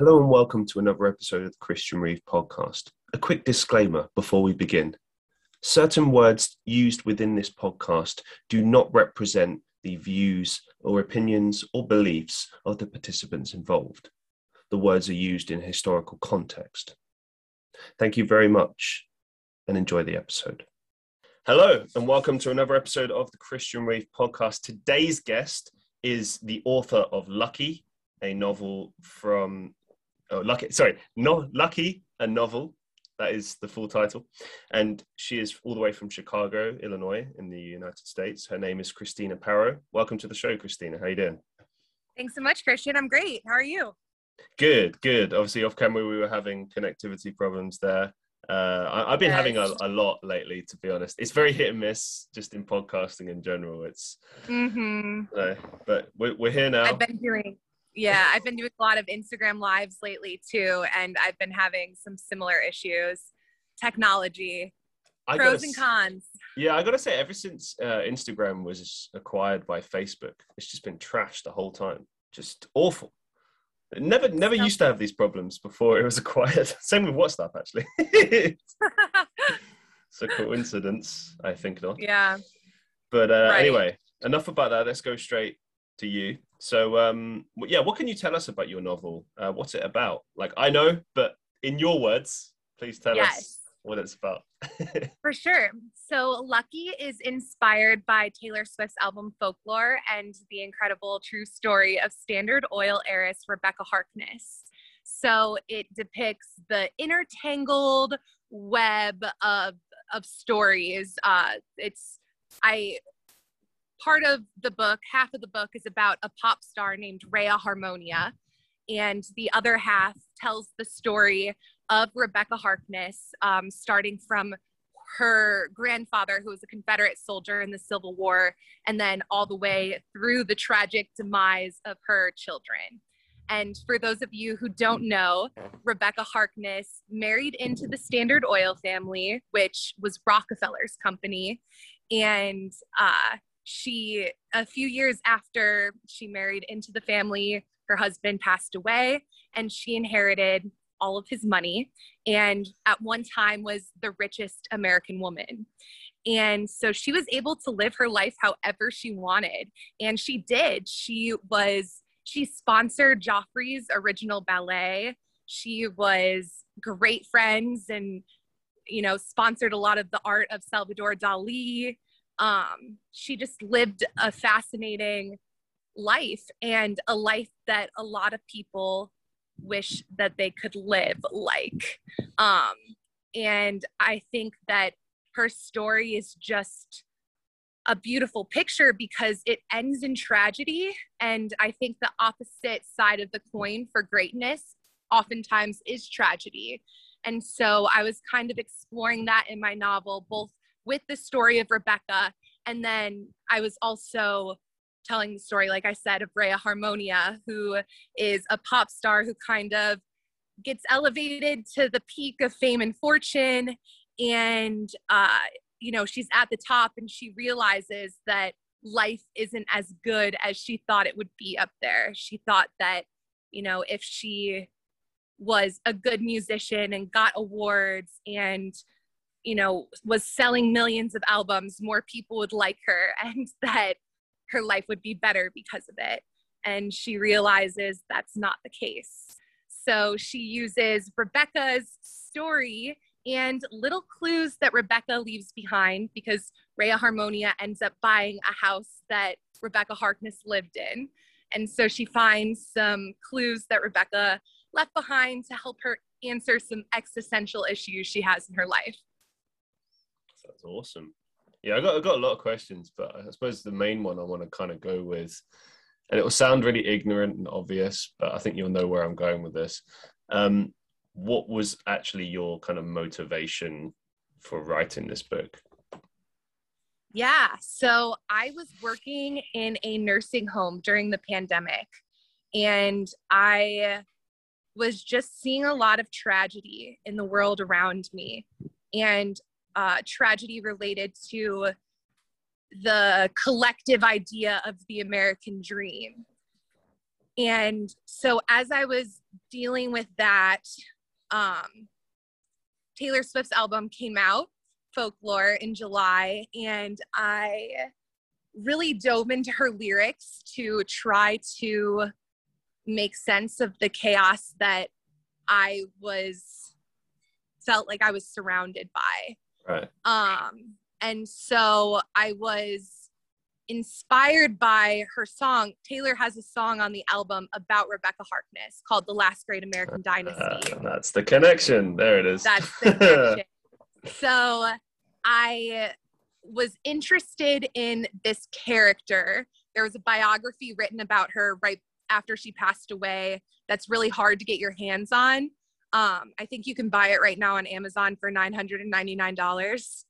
Hello and welcome to another episode of the Christian Reeve podcast. A quick disclaimer before we begin. Certain words used within this podcast do not represent the views or opinions or beliefs of the participants involved. The words are used in historical context. Thank you very much and enjoy the episode. Hello and welcome to another episode of the Christian Reeve podcast. Today's guest is the author of Lucky, a novel from oh, Lucky, sorry, no, Lucky, a novel. That is the full title. And she is all the way from Chicago, Illinois, in the United States. Her name is Kristina Parro. Welcome to the show, Kristina. How you doing? Thanks so much, Christian. I'm great. How are you? Good, good. Obviously, off camera, we were having connectivity problems there. Uh, I, have been having a, a, lot lately, to be honest. It's very hit and miss, just in podcasting in general. It's, mm-hmm. uh, but we're, we're here now. I've been doing yeah, I've been doing a lot of Instagram lives lately too, and I've been having some similar issues. Technology, I pros and cons. Yeah, I gotta say, ever since uh, Instagram was acquired by Facebook, it's just been trashed the whole time. Just awful. It never, never used to have these problems before it was acquired. Same with WhatsApp, actually. it's a coincidence, I think not. Yeah. But uh, right. anyway, enough about that. Let's go straight to you. So, um, yeah, what can you tell us about your novel? Uh, what's it about? Like, I know, but in your words, please tell yes. us what it's about. For sure. So, Lucky is inspired by Taylor Swift's album Folklore and the incredible true story of Standard Oil heiress Rebekah Harkness. So, it depicts the intertangled web of of stories. Uh, it's I part of the book, half of the book is about a pop star named Rhea Harmonia, and the other half tells the story of Rebekah Harkness, um, starting from her grandfather, who was a Confederate soldier in the Civil War, and then all the way through the tragic demise of her children. And for those of you who don't know, Rebekah Harkness married into the Standard Oil family, which was Rockefeller's company. And uh, she a few years after she married into the family her husband passed away and she inherited all of his money and at one time was the richest american woman. And so she was able to live her life however she wanted and she did. She was she sponsored joffrey's original ballet. She was great friends and you know sponsored a lot of the art of salvador dali um, she just lived a fascinating life and a life that a lot of people wish that they could live like. Um, and I think that her story is just a beautiful picture because it ends in tragedy. And I think the opposite side of the coin for greatness oftentimes is tragedy. And so I was kind of exploring that in my novel, both with the story of Rebekah. And then I was also telling the story, like I said, of Rhea Harmonia, who is a pop star who kind of gets elevated to the peak of fame and fortune. And, uh, you know, she's at the top and she realizes that life isn't as good as she thought it would be up there. She thought that, you know, if she was a good musician and got awards and you know, was selling millions of albums, more people would like her and that her life would be better because of it. And she realizes that's not the case. So she uses Rebekah's story and little clues that Rebekah leaves behind because Rhea Harmonia ends up buying a house that Rebekah Harkness lived in. And so she finds some clues that Rebekah left behind to help her answer some existential issues she has in her life. That's awesome. Yeah, I got I got a lot of questions, but I suppose the main one I want to kind of go with, and it will sound really ignorant and obvious, but I think you'll know where I'm going with this. Um, what was actually your kind of motivation for writing this book? Yeah, so I was working in a nursing home during the pandemic, and I was just seeing a lot of tragedy in the world around me. And uh, tragedy related to the collective idea of the American dream. And so as I was dealing with that, um, Taylor Swift's album came out, Folklore, in July, and I really dove into her lyrics to try to make sense of the chaos that I was felt like I was surrounded by. Right. Um, and so I was inspired by her song. Taylor has a song on the album about Rebekah Harkness called The Last Great American Dynasty. Uh, that's the connection. There it is. That's the connection. so I was interested in this character. There was a biography written about her right after she passed away that's really hard to get your hands on. Um, I think you can buy it right now on Amazon for $999.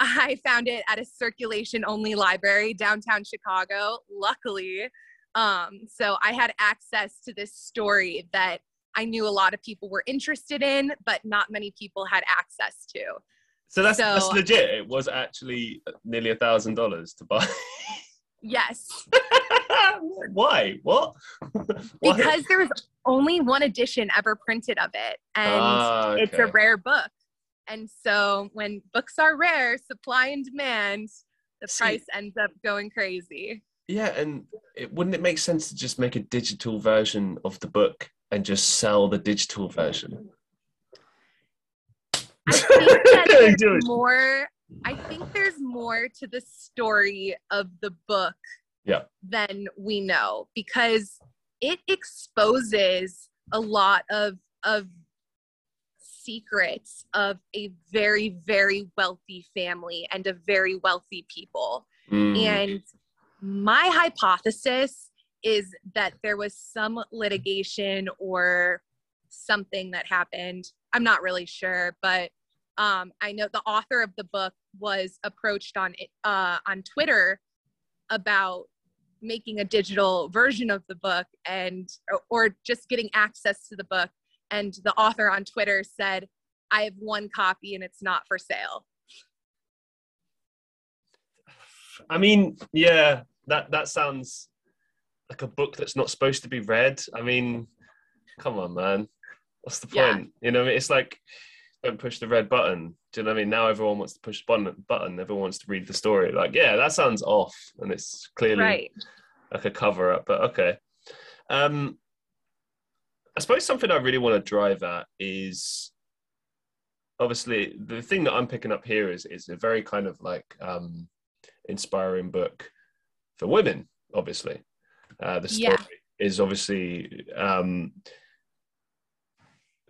I found it at a circulation only library downtown Chicago, luckily. Um, so I had access to this story that I knew a lot of people were interested in, but not many people had access to. So that's, so, that's legit. It was actually nearly a thousand dollars to buy. yes. Why? What? Why? Because there was only one edition ever printed of it, and ah, okay. it's a rare book. And so when books are rare, supply and demand, the See, price ends up going crazy. Yeah, and it, wouldn't it make sense to just make a digital version of the book and just sell the digital version? I think there's more. I think there's more to the story of the book yeah. then we know because it exposes a lot of of secrets of a very, very wealthy family and a very wealthy people. Mm. And my hypothesis is that there was some litigation or something that happened. I'm not really sure, but um, I know the author of the book was approached on uh, on Twitter about making a digital version of the book and or, just getting access to the book and the author on Twitter said, I have one copy and it's not for sale. I mean, yeah, that that sounds like a book that's not supposed to be read. I mean, come on, man. What's the point? Yeah. You know, it's like don't push the red button. Do you know what I mean? Now everyone wants to push button button. Everyone wants to read the story. Like, yeah, that sounds off, and it's clearly right. like a cover up. But okay. Um, I suppose something I really want to drive at is obviously the thing that I'm picking up here is is a very kind of like um, inspiring book for women. Obviously, uh, the story yeah. is obviously um,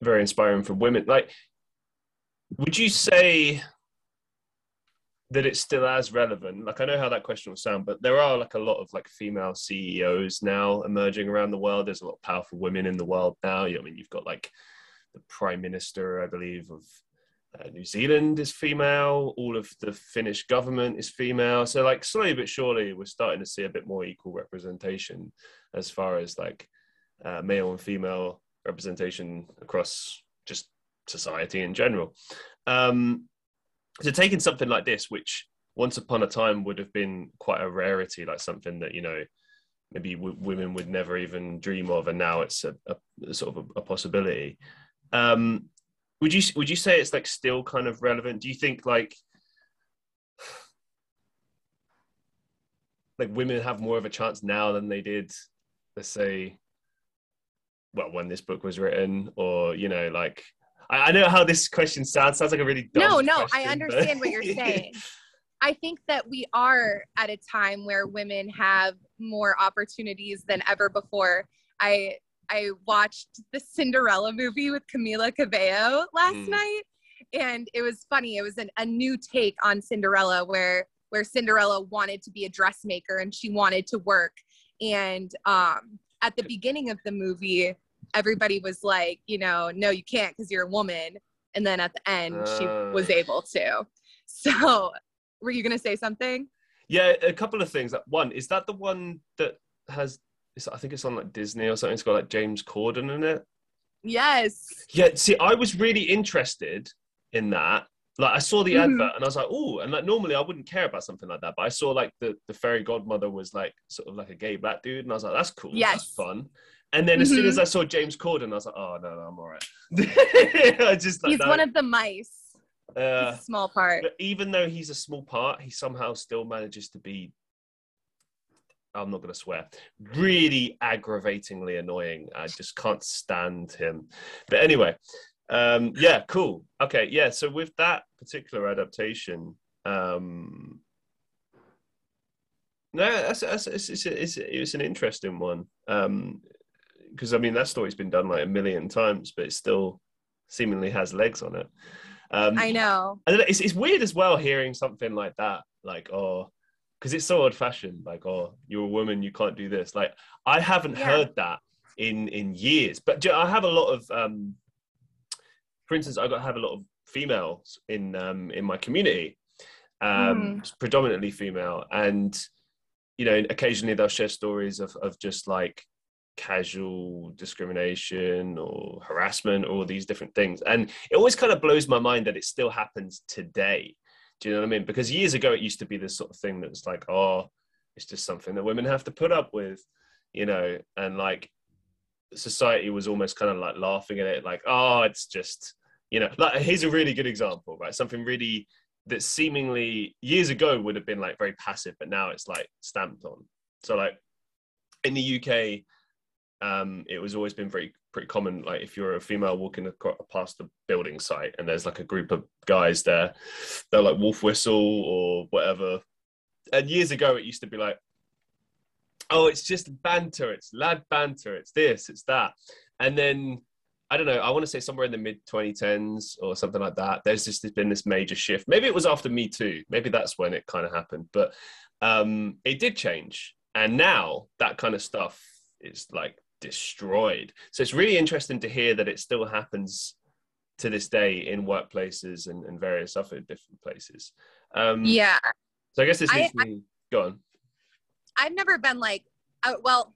very inspiring for women. Like, would you say that it's still as relevant? Like i know how that question will sound but there are like a lot of like female ceos now emerging around the world. There's a lot of powerful women in the world now. I mean you've got like the prime minister i believe of uh, new zealand is female. All of the finnish government is female. So like slowly but surely we're starting to see a bit more equal representation as far as like uh, male and female representation across just society in general um, so taking something like this, which once upon a time would have been quite a rarity, like something that you know maybe w- women would never even dream of, and now it's a, a sort of a, a possibility. Um, would you would you say it's like still kind of relevant? Do you think like like women have more of a chance now than they did, let's say, well, when this book was written, or you know, like I, I know how this question sounds. Sounds like a really no, no. Question, I understand but... what you're saying. I think that we are at a time where women have more opportunities than ever before. I I watched the Cinderella movie with Camila Cabello last mm. night, and it was funny. It was an, a new take on Cinderella, where where Cinderella wanted to be a dressmaker and she wanted to work. And um, at the beginning of the movie, everybody was like, you know, no, you can't because you're a woman. And then at the end, uh, she was able to. So, were you going to say something? Yeah, a couple of things. One, is that the one that has, I think it's on like Disney or something. It's got like James Corden in it. Yes. Yeah, see, I was really interested in that. Like I saw the mm-hmm. advert and I was like, oh, and like normally I wouldn't care about something like that, but I saw like the the fairy godmother was like sort of like a gay black dude, and I was like, that's cool, yes. that's fun. And then as soon Mhm. as I saw James Corden, I was like, oh no, no I'm all right. I just He's no. one of the mice. uh, He's a small part. but even though he's a small part, he somehow still manages to be. I'm not going to swear. Really aggravatingly annoying. I just can't stand him. But anyway, um, yeah, cool. Okay, yeah. So with that particular adaptation, um, no, that's, that's it's, it's, it's, it's an interesting one. Um, because I mean that story's been done like a million times, but it still seemingly has legs on it. Um, I know. I it's, it's weird as well hearing something like that, like, oh, because it's so old fashioned, like, oh, you're a woman, you can't do this. Like, I haven't Yeah. heard that in in years, but I have a lot of, um, for instance, I got have a lot of females in um, in my community, um, predominantly female, and you know, occasionally they'll share stories of of just like casual discrimination or harassment or all these different things. And it always kind of blows my mind that it still happens today. Do you know what i mean? Because years ago it used to be this sort of thing that's like oh it's just something that women have to put up with you know? And like society was almost kind of like laughing at it like oh it's just you know like here's a really good example right? Something really that seemingly years ago would have been like very passive but now it's like stamped on. So like in the uk um, it was always been very pretty common. Like if you're a female walking across, past the building site and there's like a group of guys there, they're like wolf whistle or whatever. And years ago, it used to be like, oh, it's just banter, it's lad banter, it's this, it's that. And then I don't know, I want to say somewhere in the mid 2010s or something like that, there's just been this major shift. Maybe it was after Me Too. Maybe that's when it kind of happened. But um, it did change. And now that kind of stuff is like destroyed. So it's really interesting to hear that it still happens to this day in workplaces and, and various other different places. Um, Yeah. So I guess this I- leads me. Go on. I've never been like, uh, well,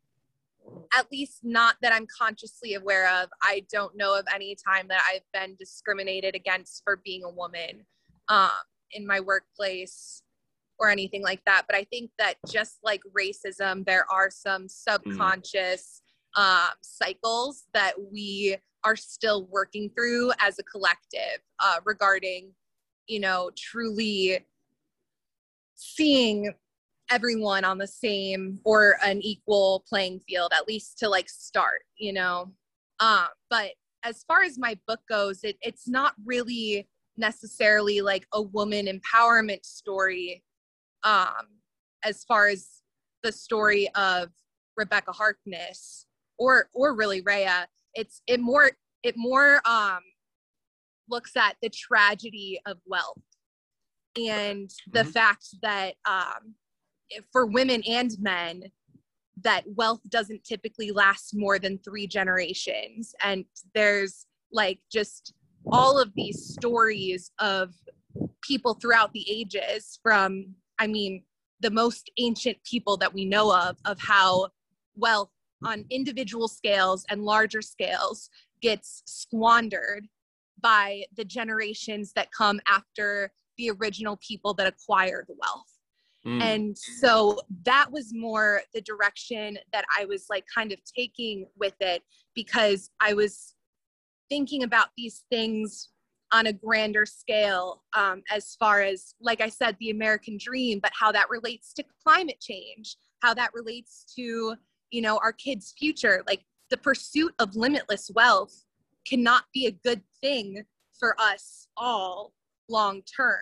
at least not that I'm consciously aware of. I don't know of any time that I've been discriminated against for being a woman um, in my workplace or anything like that. But I think that just like racism, there are some subconscious um, cycles that we are still working through as a collective uh, regarding, you know, truly seeing everyone on the same or an equal playing field at least to like start you know? Um but as far as my book goes it, it's not really necessarily like a woman empowerment story um as far as the story of rebekah harkness or or really rhea it's it more it more um looks at the tragedy of wealth and the Mhm. fact that um for women and men that wealth doesn't typically last more than three generations and there's like just all of these stories of people throughout the ages from i mean the most ancient people that we know of of how wealth on individual scales and larger scales gets squandered by the generations that come after the original people that acquire the wealth Mm. and so that was more the direction that I was like kind of taking with it because I was thinking about these things on a grander scale um, as far as, like I said, the American dream, but how that relates to climate change, how that relates to, you know, our kids' future. Like the pursuit of limitless wealth cannot be a good thing for us all long term.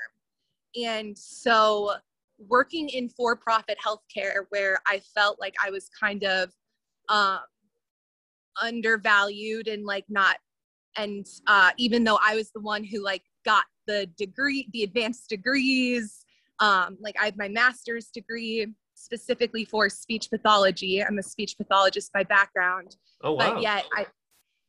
And so working in for-profit healthcare where I felt like I was kind of um, undervalued and like not, and uh, even though I was the one who like got the degree, the advanced degrees, um, like I have my master's degree specifically for speech pathology. I'm a speech pathologist by background oh wow. but yet I,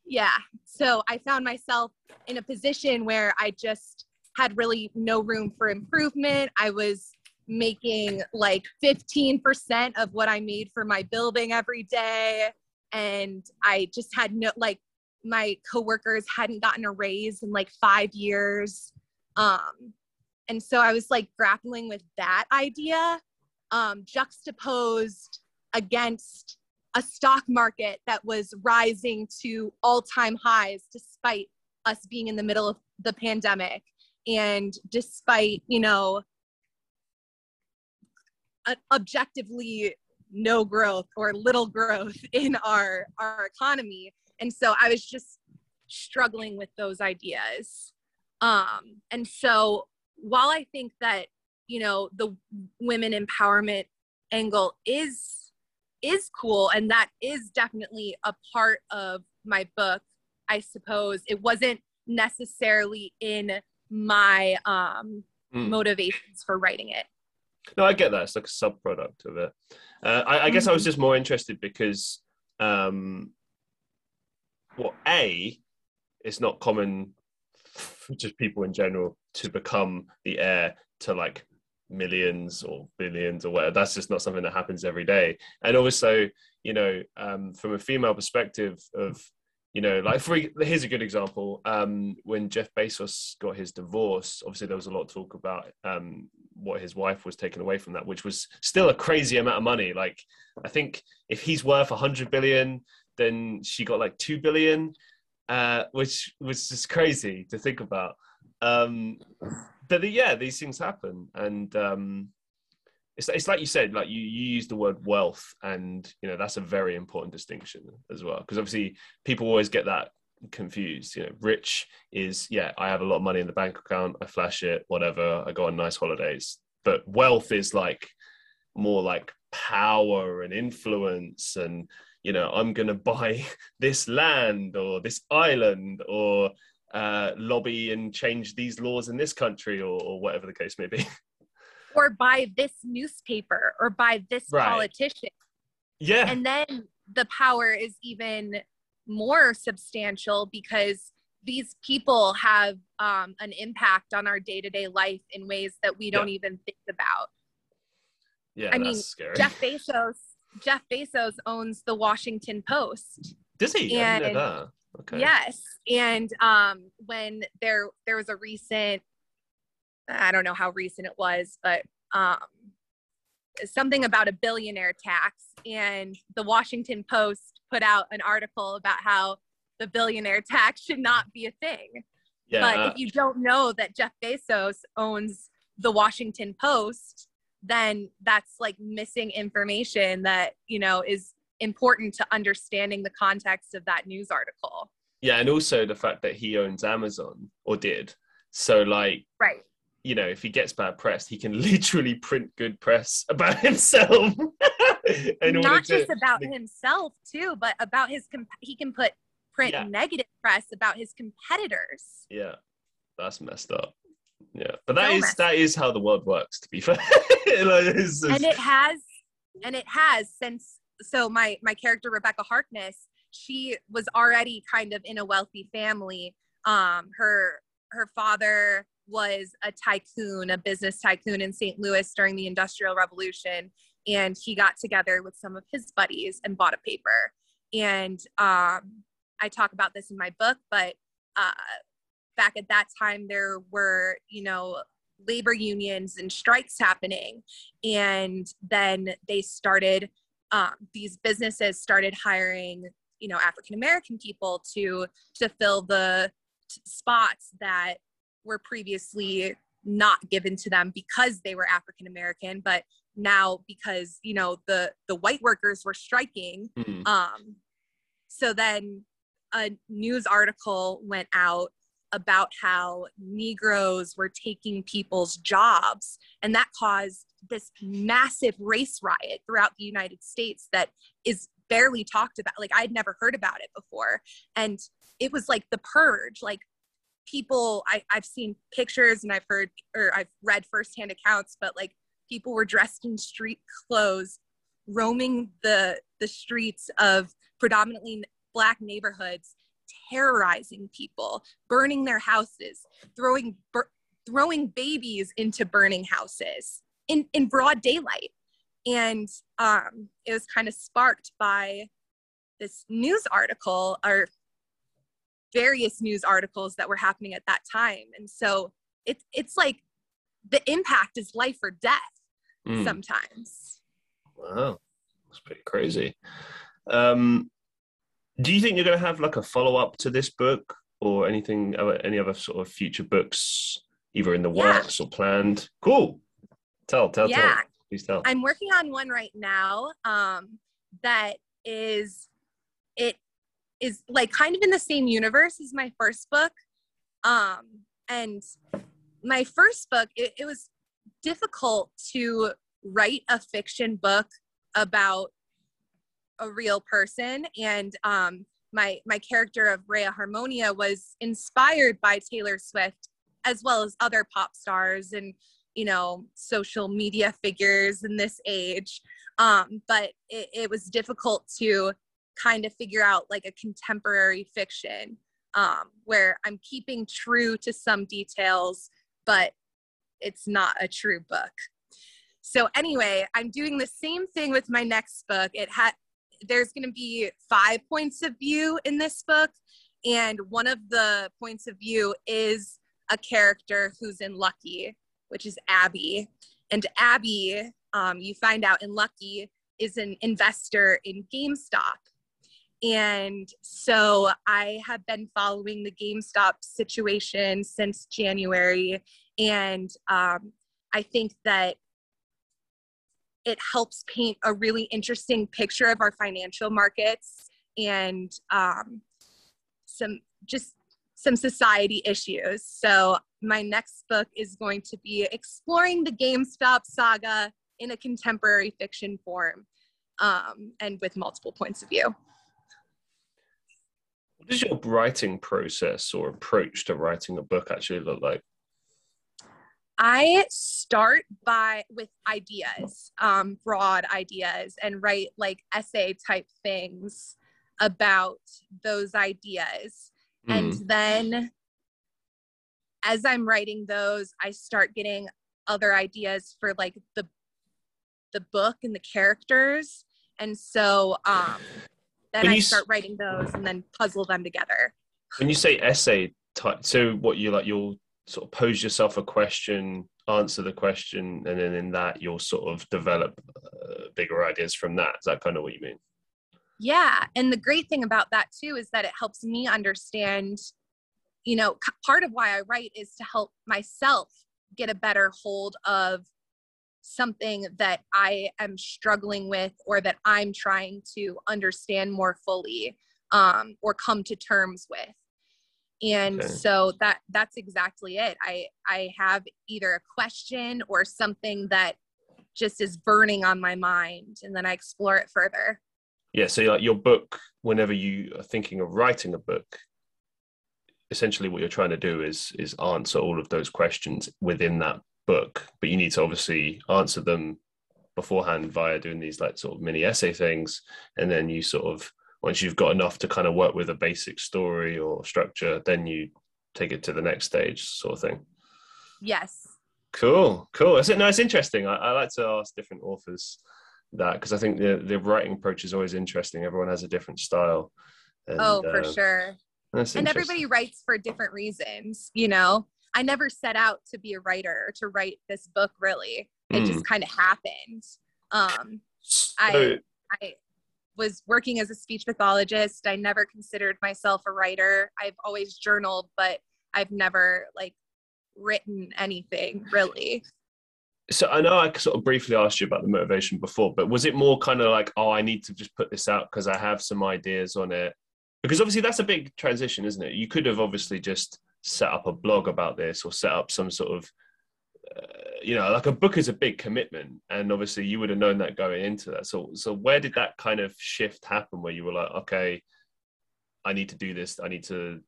yeah. So I found myself in a position where I just had really no room for improvement. I was making like 15% of what I made for my building every day. And I just had no, like, my coworkers hadn't gotten a raise in like five years. Um, and so I was like grappling with that idea, um, juxtaposed against a stock market that was rising to all-time highs despite us being in the middle of the pandemic. And despite you know objectively no growth or little growth in our our economy. And so i was just struggling with those ideas. Um and so while i think that you know the women empowerment angle is is cool and that is definitely a part of my book i suppose it wasn't necessarily in my um mm. motivations for writing it no i get that it's like a sub product of it uh, I, I, guess mm-hmm. i was mm-hmm. just more interested because um well a it's not common for just people in general to become the heir to like millions or billions or whatever. That's just not something that happens every day. And also, you know, um, from a female perspective of, you know, like for here's a good example. Um, when Jeff Bezos got his divorce, obviously there was a lot of talk about um, what his wife was taken away from that, which was still a crazy amount of money. Like I think if he's worth a hundred billion, then she got like two billion, uh, which was just crazy to think about. Um, but yeah, these things happen, and um, it's it's like you said, like you you use the word wealth, and you know that's a very important distinction as well, because obviously people always get that confused. You know, rich is yeah, I have a lot of money in the bank account, I flash it, whatever, I go on nice holidays. But wealth is like more like power and influence and you know i'm going to buy this land or this island or uh, lobby and change these laws in this country or, or, whatever the case may be. Or by this newspaper or by this right. politician. Yeah. And then the power is even more substantial because these people have um, an impact on our day-to-day life in ways that we don't yeah. even think about. Yeah, I mean, scary. Jeff Bezos. Jeff Bezos owns the Washington Post. Does he? And, Okay. Yes, and um, when there there was a recent, I don't know how recent it was, but um, something about a billionaire tax, and the Washington Post put out an article about how the billionaire tax should not be a thing. Yeah. But if you don't know that Jeff Bezos owns the Washington Post, then that's like missing information that you know is important to understanding the context of that news article. Yeah, and also the fact that he owns Amazon or did. So like right. You know, if he gets bad press, he can literally print good press about himself. Not just to, about himself too, but about his comp- he can put print yeah. negative press about his competitors. Yeah. That's messed up. Yeah. But that so is that is how the world works to be fair. like, and it has and it has since so my my character Rebekah Harkness, she was already kind of in a wealthy family. Um, her her father was a tycoon, a business tycoon in St. Louis during the Industrial Revolution, and he got together with some of his buddies and bought a paper. And um, I talk about this in my book, but uh, back at that time, there were you know labor unions and strikes happening, and then they started um, these businesses started hiring you know african american people to to fill the spots that were previously not given to them because they were african american but now because you know the the white workers were striking mm-hmm. um so then a news article went out about how Negroes were taking people's jobs. And that caused this massive race riot throughout the United States that is barely talked about. Like, I'd never heard about it before. And it was like the purge. Like, people, I, I've seen pictures and I've heard, or I've read firsthand accounts, but like, people were dressed in street clothes roaming the the streets of predominantly black neighborhoods terrorizing people, burning their houses, throwing bur- throwing babies into burning houses in in broad daylight. And um, it was kind of sparked by this news article or various news articles that were happening at that time. And so it's it's like the impact is life or death mm. sometimes. Wow, that's pretty crazy. Um, do you think you're going to have like a follow up to this book or anything, any other sort of future books, either in the yeah. works or planned? Cool. Tell, tell, yeah. tell. Please tell. I'm working on one right now um, that is, it is like kind of in the same universe as my first book. Um, and my first book, it, it was difficult to write a fiction book about a real person and um, my my character of Rhea Harmonia was inspired by Taylor Swift as well as other pop stars and you know social media figures in this age um, but it, it, was difficult to kind of figure out like a contemporary fiction um, where i'm keeping true to some details but it's not a true book. So anyway i'm doing the same thing with my next book. It had there's going to be five points of view in this book and one of the points of view is a character who's in lucky which is abby. And abby um, you find out in lucky is an investor in gamestop. And so i have been following the gamestop situation since january. And um, i think that it helps paint a really interesting picture of our financial markets and um, some just some society issues. So my next book is going to be exploring the GameStop saga in a contemporary fiction form um, and with multiple points of view. What does your writing process or approach to writing a book actually look like? I start by with ideas, um, broad ideas, and write like essay type things about those ideas. Mm. And hmm. then as I'm writing those, I start getting other ideas for like the the book and the characters. And so um then when I start writing those and then puzzle them together. When you say essay type, so what you like you'll sort of pose yourself a question, answer the question, and then in that you'll sort of develop uh, bigger ideas from that. Is that kind of what you mean? Yeah. And the great thing about that too is that it helps me understand, you know, part of why I write is to help myself get a better hold of something that I am struggling with or that I'm trying to understand more fully um, or come to terms with. And okay. so that that's exactly it. I i have either a question or something that just is burning on my mind and then i explore it further. Yeah so like your book whenever you are thinking of writing a book essentially what you're trying to do is is answer all of those questions within that book but you need to obviously answer them beforehand via doing these like sort of mini essay things and then you sort of once you've got enough to kind of work with a basic story or structure, then you take it to the next stage, sort of thing. Yes. Cool, cool. It's, no, it's interesting. I, I like to ask different authors that because I think the the writing approach is always interesting. Everyone has a different style. And, oh, for uh, sure. And everybody writes for different reasons. You know, I never set out to be a writer to write this book. Really, it mm. just kind of happened. Um, I I was working as a speech pathologist. I never considered myself a writer. I've always journaled, but I've never like written anything really. So I know I sort of briefly asked you about the motivation before, but was it more kind of like, oh, I need to just put this out because I have some ideas on it? Because obviously that's a big transition, isn't it? You could have obviously just set up a blog about this or set up some sort of uh, you know, like a book is a big commitment, and obviously you would have known that going into that. So, so where did that kind of shift happen, where you were like, okay, I need to do this, I need to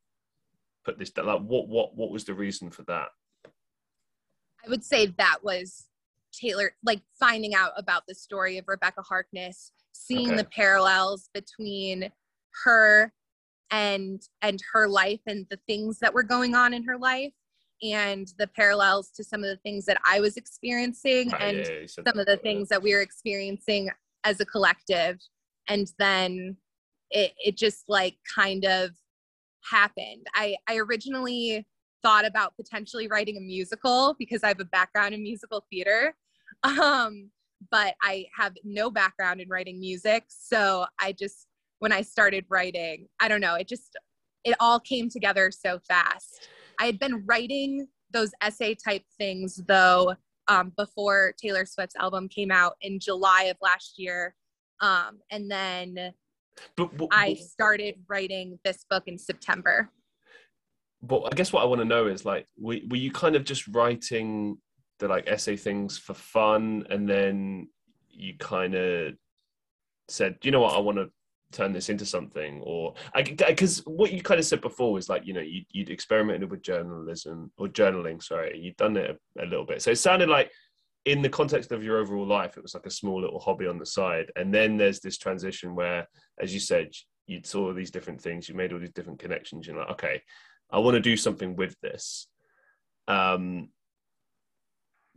put this down. Like, what, what, what was the reason for that? I would say that was Taylor, like finding out about the story of Rebekah Harkness, seeing okay. the parallels between her and and her life and the things that were going on in her life and the parallels to some of the things that I was experiencing oh, and yeah, some of the things that we were experiencing as a collective. And then it, it just like kind of happened. I, I originally thought about potentially writing a musical because I have a background in musical theater. Um, but I have no background in writing music. So I just, when I started writing, I don't know, it just, it all came together so fast. I had been writing those essay type things though um, before Taylor Swift's album came out in July of last year. Um, and then but, but, I started writing this book in September. But I guess what I want to know is like, were, were you kind of just writing the like essay things for fun and then you kind of said, you know what, I want to turn this into something or because what you kind of said before was like you know you, would experimented with journalism or journaling sorry you'd done it a, a, little bit. So it sounded like in the context of your overall life it was like a small little hobby on the side. And then there's this transition where as you said you saw these different things you made all these different connections you're like okay i want to do something with this. Um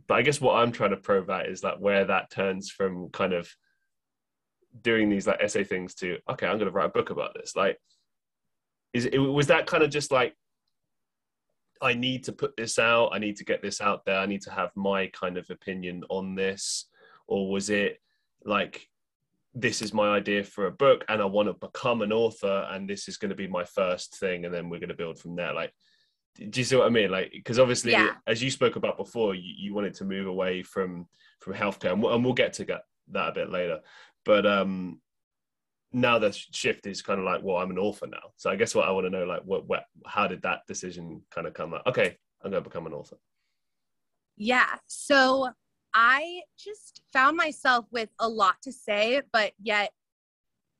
but i guess what i'm trying to probe at is like where that turns from kind of doing these like essay things to okay i'm going to write a book about this. Like is it was that kind of just like i need to put this out i need to get this out there i need to have my kind of opinion on this? Or was it like this is my idea for a book and i want to become an author and this is going to be my first thing and then we're going to build from there? Like do you see what i mean? Like because obviously yeah. as you spoke about before you, you wanted to move away from from healthcare and we'll, and we'll get to get that a bit later but um, now the shift is kind of like, well, I'm an author now. So I guess what I want to know, like, what, what, how did that decision kind of come up? Okay, I'm going to become an author. Yeah. So I just found myself with a lot to say, but yet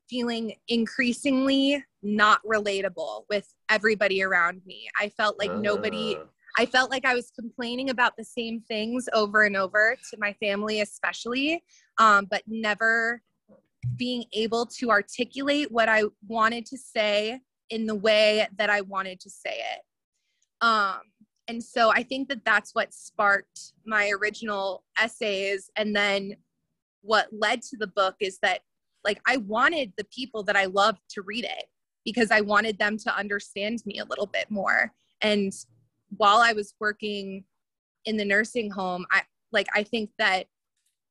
feeling increasingly not relatable with everybody around me. I felt like uh. nobody, ah. I felt like I was complaining about the same things over and over to my family, especially, um, but never being able to articulate what I wanted to say in the way that I wanted to say it. Um, and so I think that that's what sparked my original essays. And then what led to the book is that, like, I wanted the people that I loved to read it because I wanted them to understand me a little bit more. And while I was working in the nursing home, I like, I think that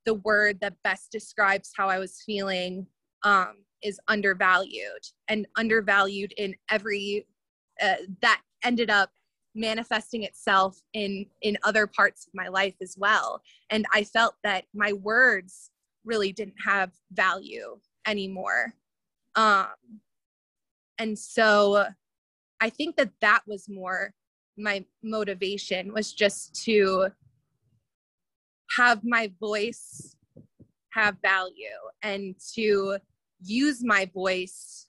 the word that best describes how I was feeling um, is undervalued and undervalued in every uh, that ended up manifesting itself in in other parts of my life as well. And i felt that my words really didn't have value anymore. Um and so i think that that was more my motivation was just to have my voice have value and to use my voice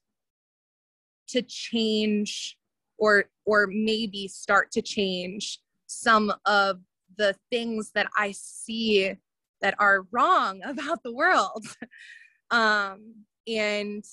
to change or or maybe start to change some of the things that I see that are wrong about the world. um, and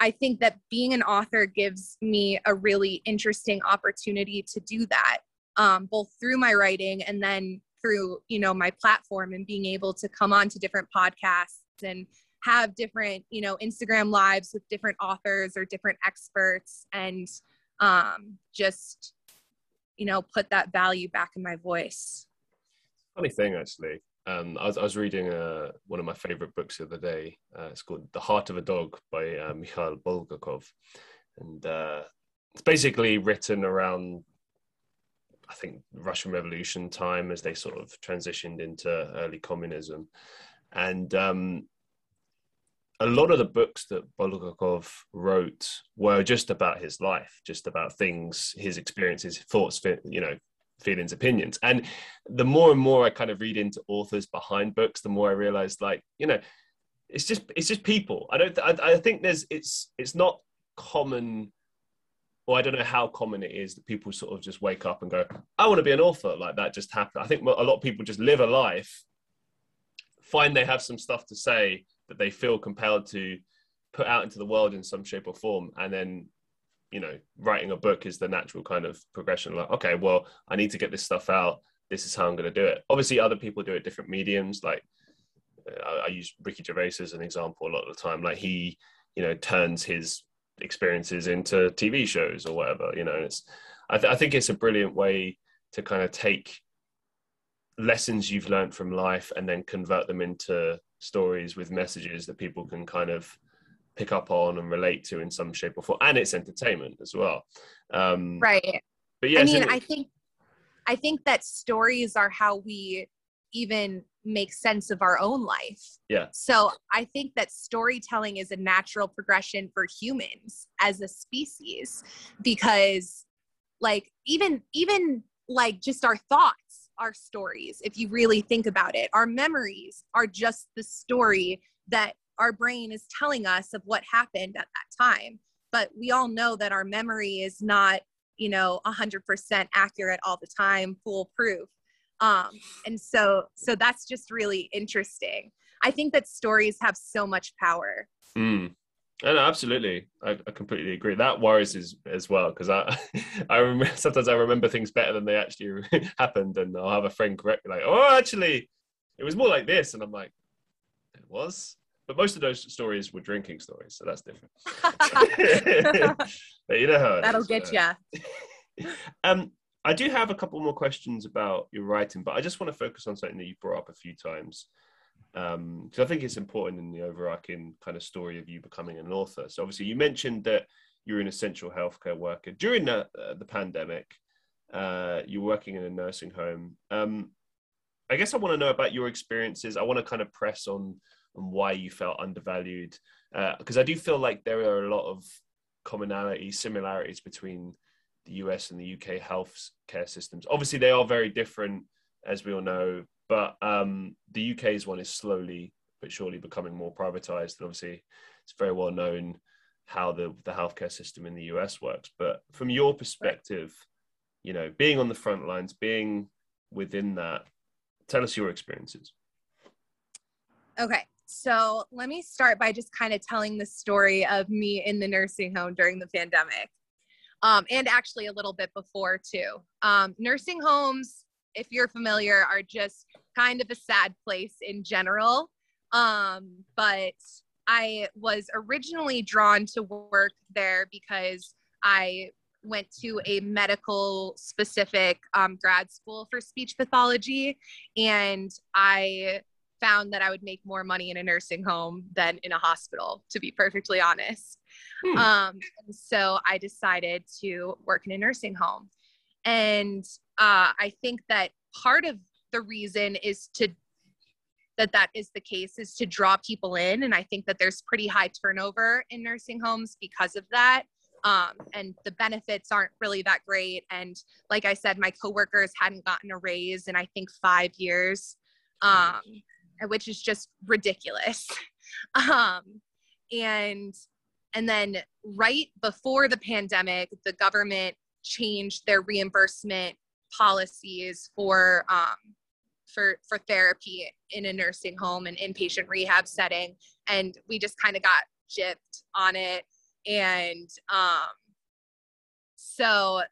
I think that being an author gives me a really interesting opportunity to do that, um, both through my writing and then through you know my platform and being able to come on to different podcasts and have different you know instagram lives with different authors or different experts and um, just you know put that value back in my voice. Funny thing actually. Um, I, was, I was reading uh, one of my favorite books the other day. Uh, it's called the heart of a dog by uh, mikhail bulgakov. And uh, it's basically written around I think Russian Revolution time as they sort of transitioned into early communism, and um, a lot of the books that Bulgakov wrote were just about his life, just about things, his experiences, thoughts, you know, feelings, opinions. And the more and more I kind of read into authors behind books, the more I realized, like, you know, it's just it's just people. I don't. I, I think there's it's it's not common or I don't know how common it is that people sort of just wake up and go, I want to be an author. Like that just happened. I think a lot of people just live a life, find they have some stuff to say that they feel compelled to put out into the world in some shape or form. And then, you know, writing a book is the natural kind of progression. Like, okay, well, I need to get this stuff out. This is how I'm going to do it. Obviously, other people do it different mediums. Like, uh, I, I use Ricky Gervais as an example a lot of the time. Like, he, you know, turns his experiences into TV shows or whatever. You know, it's I, th- I think it's a brilliant way to kind of take lessons you've learned from life and then convert them into stories with messages that people can kind of pick up on and relate to in some shape or form and it's entertainment as well um right but yeah i mean i think i think that stories are how we even make sense of our own life. Yeah. So i think that storytelling is a natural progression for humans as a species because like even even like just our thoughts are stories if you really think about it. Our memories are just the story that our brain is telling us of what happened at that time. But we all know that our memory is not you know 100% accurate all the time foolproof um and so so that's just really interesting i think that stories have so much power mm. No, absolutely. I, I, completely agree. That worries as, as well because I, I remember sometimes I remember things better than they actually happened, and I'll have a friend correct me like, "Oh, actually, it was more like this," and I'm like, "It was." But most of those stories were drinking stories, so that's different. but you know how that'll is, get you. um, I do have a couple more questions about your writing, but I just want to focus on something that you brought up a few times because um, I think it's important in the overarching kind of story of you becoming an author. So obviously, you mentioned that you're an essential healthcare worker during the uh, the pandemic. Uh, you're working in a nursing home. Um, I guess I want to know about your experiences. I want to kind of press on on why you felt undervalued because uh, I do feel like there are a lot of commonalities, similarities between the US and the UK health care systems. Obviously, they are very different, as we all know. But um, the UK's one is slowly but surely becoming more privatized. And obviously, it's very well known how the, the healthcare system in the US works. But from your perspective, you know, being on the front lines, being within that, tell us your experiences. Okay. So let me start by just kind of telling the story of me in the nursing home during the pandemic. Um, and actually a little bit before too. Um, nursing homes, if you're familiar, are just kind of a sad place in general. Um, but I was originally drawn to work there because I went to a medical specific um, grad school for speech pathology and I found that I would make more money in a nursing home than in a hospital, to be perfectly honest. Hmm. Um, and so I decided to work in a nursing home. And uh, I think that part of the reason is to that that is the case is to draw people in. And i think that there's pretty high turnover in nursing homes because of that. Um, and the benefits aren't really that great. And like i said my coworkers hadn't gotten a raise in i think five years um, which is just ridiculous. Um, and and then right before the pandemic the government changed their reimbursement policies for um, for for therapy in a nursing home and inpatient rehab setting. And we just kind of got gypped on it. And um so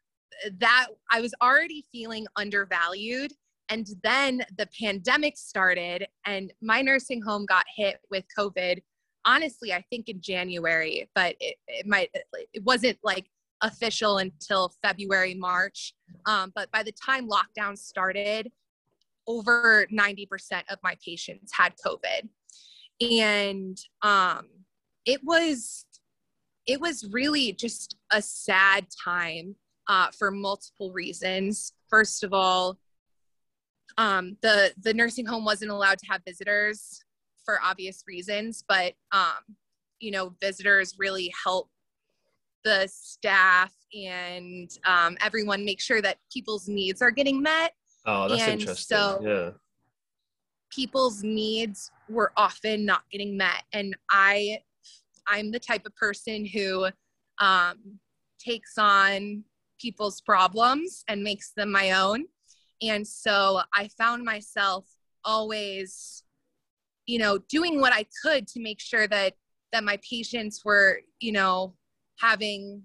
that i was already feeling undervalued. And then the pandemic started and my nursing home got hit with covid honestly i think in january but it, it might it wasn't like official until february march um, but by the time lockdown started over 90% of my patients had COVID. And um, it was it was really just a sad time uh, for multiple reasons. First of all, um, the the nursing home wasn't allowed to have visitors for obvious reasons, but um, you know, visitors really help the staff and um, everyone make sure that people's needs are getting met Oh, that's and interesting. So yeah. People's needs were often not getting met. And I I'm the type of person who um, takes on people's problems and makes them my own. And so I found myself always, you know, doing what I could to make sure that that my patients were, you know, having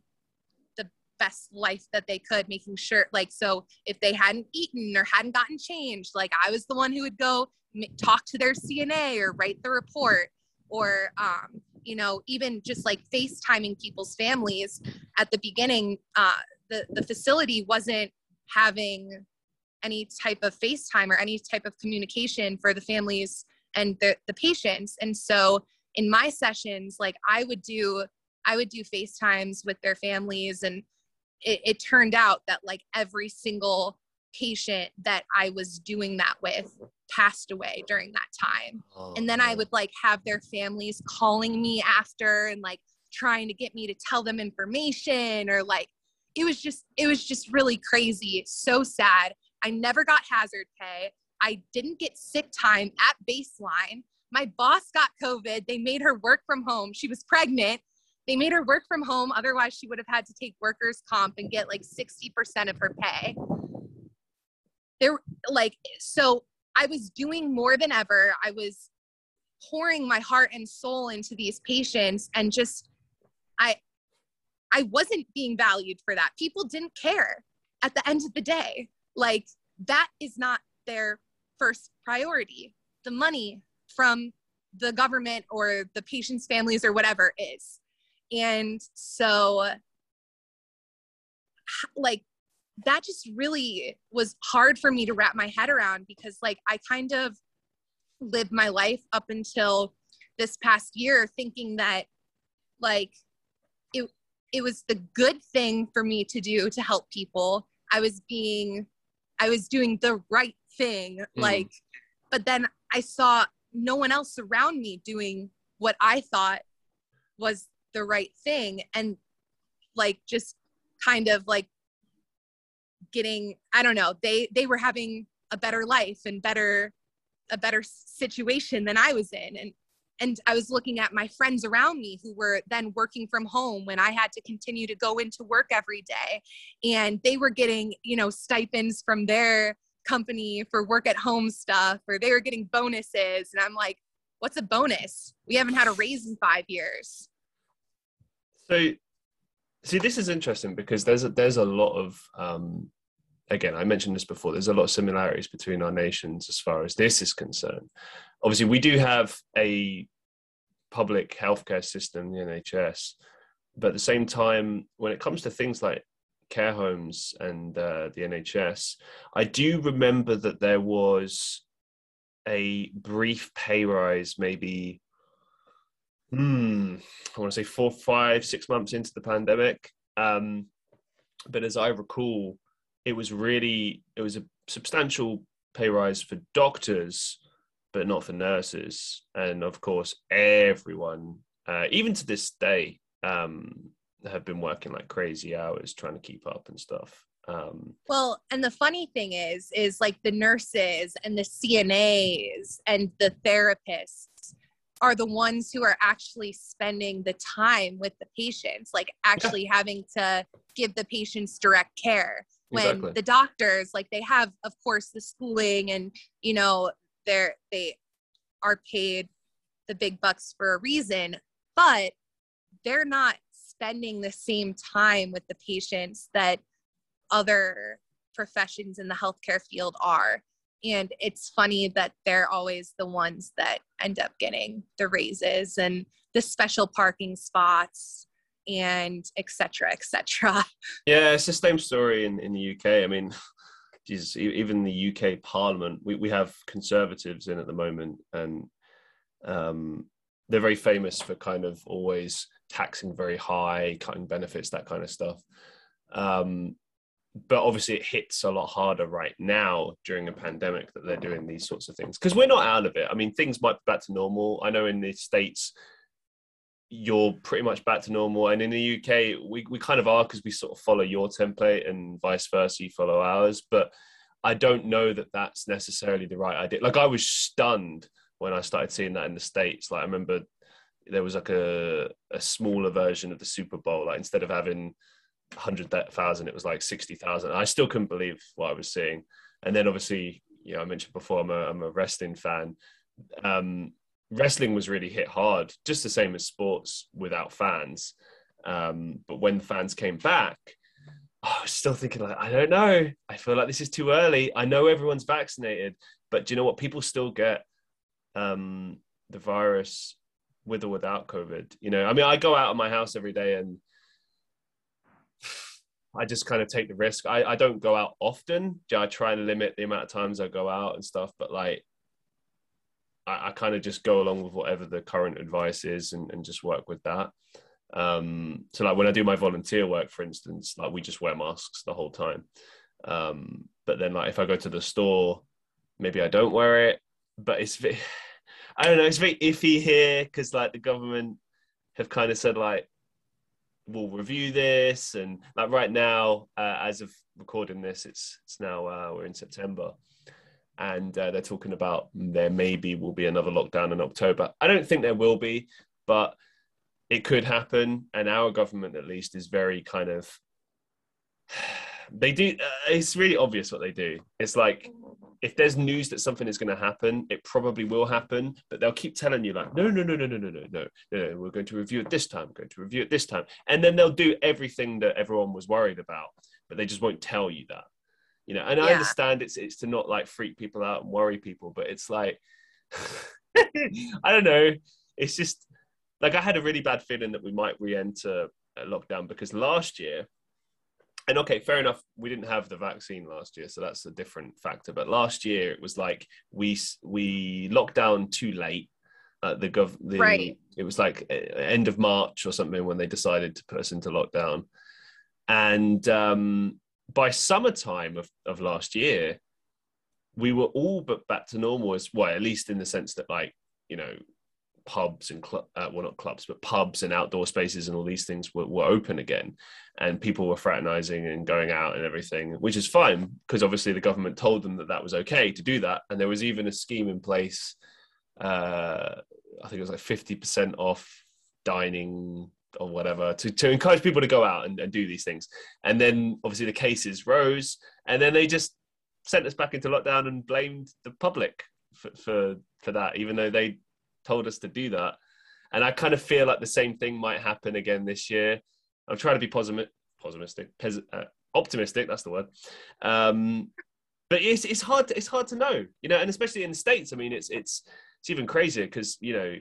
the best life that they could, making sure, like, so if they hadn't eaten or hadn't gotten changed, like, I was the one who would go talk to their CNA or write the report, or, um, you know, even just like FaceTiming people's families at the beginning, uh, the, the facility wasn't having any type of FaceTime or any type of communication for the families and the, the patients. And so in my sessions, like I would do, I would do FaceTimes with their families and it, it turned out that like every single patient that I was doing that with passed away during that time. Oh, and then I would like have their families calling me after and like trying to get me to tell them information or like it was just it was just really crazy, so sad. I never got hazard pay. I didn't get sick time at baseline. My boss got COVID. They made her work from home. She was pregnant. They made her work from home. Otherwise, she would have had to take workers' comp and get like 60% of her pay. There, like, so I was doing more than ever. I was pouring my heart and soul into these patients and just, I, I wasn't being valued for that. People didn't care at the end of the day. Like, that is not their first priority. The money from the government or the patient's families or whatever is. And so, like, that just really was hard for me to wrap my head around because, like, I kind of lived my life up until this past year thinking that, like, it, it was the good thing for me to do to help people. I was being, I was doing the right thing. Mm. Like, but then I saw no one else around me doing what I thought was the right thing. And like, just kind of like getting, I don't know, they, they were having a better life and better, a better situation than I was in. And and I was looking at my friends around me who were then working from home when I had to continue to go into work every day. And they were getting, you know, stipends from their company for work at home stuff, or they were getting bonuses. And I'm like, what's a bonus? We haven't had a raise in five years. So, see, this is interesting because there's a, there's a lot of, um, again, I mentioned this before, there's a lot of similarities between our nations as far as this is concerned obviously we do have a public healthcare system, the NHS, but at the same time, when it comes to things like care homes and uh, the NHS, I do remember that there was a brief pay rise, maybe, hmm, I want to say four, five, six months into the pandemic. Um, but as I recall, it was really it was a substantial pay rise for doctors but not for nurses. And of course, everyone, uh, even to this day, um, have been working like crazy hours trying to keep up and stuff. Um, well, and the funny thing is, is like the nurses and the CNAs and the therapists are the ones who are actually spending the time with the patients, like actually having to give the patients direct care. When exactly. the doctors, like they have, of course, the schooling and you know they're they are paid the big bucks for a reason but they're not spending the same time with the patients that other professions in the healthcare field are and it's funny that they're always the ones that end up getting the raises and the special parking spots and etc etc yeah it's the same story in, in the uk i mean even the UK Parliament, we, we have conservatives in at the moment, and um, they're very famous for kind of always taxing very high, cutting benefits, that kind of stuff. Um, but obviously, it hits a lot harder right now during a pandemic that they're doing these sorts of things because we're not out of it. I mean, things might be back to normal. I know in the states you're pretty much back to normal. And in the UK, we, we kind of are because we sort of follow your template and vice versa, you follow ours. But I don't know that that's necessarily the right idea. Like I was stunned when I started seeing that in the States. Like I remember there was like a, a smaller version of the Super Bowl. Like instead of having 100,000, it was like 60,000. I still couldn't believe what I was seeing. And then obviously, you know, I mentioned before, I'm a, I'm a wrestling fan. Um, wrestling was really hit hard, just the same as sports without fans. Um, but when the fans came back, I was still thinking like, I don't know. I feel like this is too early. I know everyone's vaccinated, but do you know what? People still get um, the virus with or without COVID. You know, I mean, I go out of my house every day and I just kind of take the risk. I, I don't go out often. I try and limit the amount of times I go out and stuff, but like I, I kind of just go along with whatever the current advice is and, and just work with that. Um, so like when I do my volunteer work, for instance, like we just wear masks the whole time. Um, but then like if I go to the store, maybe I don't wear it. But it's I don't know, it's very iffy here because like the government have kind of said like we'll review this and like right now uh, as of recording this it's it's now uh, we're in september and uh, they're talking about there maybe will be another lockdown in october. I don't think there will be but it could happen and our government at least is very kind of they do uh, it's really obvious what they do. It's like if there's news that something is going to happen it probably will happen but they'll keep telling you like no no no no no no no no no we're going to review it this time we're going to review it this time and then they'll do everything that everyone was worried about but they just won't tell you that you know and yeah. i understand it's it's to not like freak people out and worry people but it's like i don't know it's just like i had a really bad feeling that we might re-enter lockdown because last year and okay, fair enough. We didn't have the vaccine last year, so that's a different factor. But last year it was like we we locked down too late. Uh, the gov the, right. It was like end of March or something when they decided to put us into lockdown, and um, by summertime of of last year, we were all but back to normal as well. At least in the sense that like you know pubs and cl- uh, well not clubs but pubs and outdoor spaces and all these things were, were open again and people were fraternizing and going out and everything which is fine because obviously the government told them that that was okay to do that and there was even a scheme in place uh, i think it was like 50% off dining or whatever to, to encourage people to go out and, and do these things and then obviously the cases rose and then they just sent us back into lockdown and blamed the public for, for, for that even though they told us to do that. And I kind of feel like the same thing might happen again this year. I'm trying to be positive, pessimistic, uh, optimistic. That's the word. Um, but it's it's hard to, it's hard to know, you know, and especially in the states. I mean, it's it's it's even crazier because you know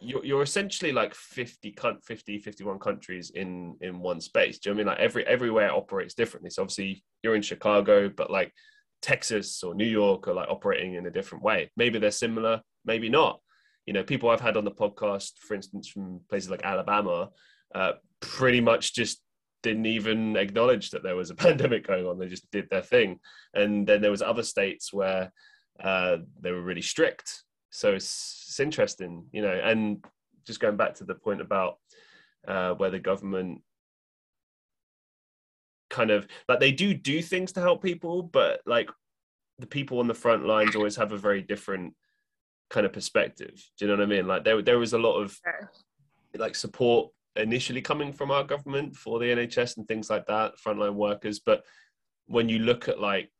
you're, you're essentially like 50, 50 51 countries in in one space do you know what i mean like every everywhere operates differently so obviously you're in chicago but like texas or new york are like operating in a different way maybe they're similar maybe not. You know, people I've had on the podcast, for instance, from places like Alabama, uh, pretty much just didn't even acknowledge that there was a pandemic going on. They just did their thing. And then there was other states where uh, they were really strict. So it's, it's interesting, you know. And just going back to the point about uh, where the government kind of like they do do things to help people, but like the people on the front lines always have a very different kind of perspective. Do you know what I mean? Like there, there was a lot of like support initially coming from our government for the NHS and things like that, frontline workers. But when you look at like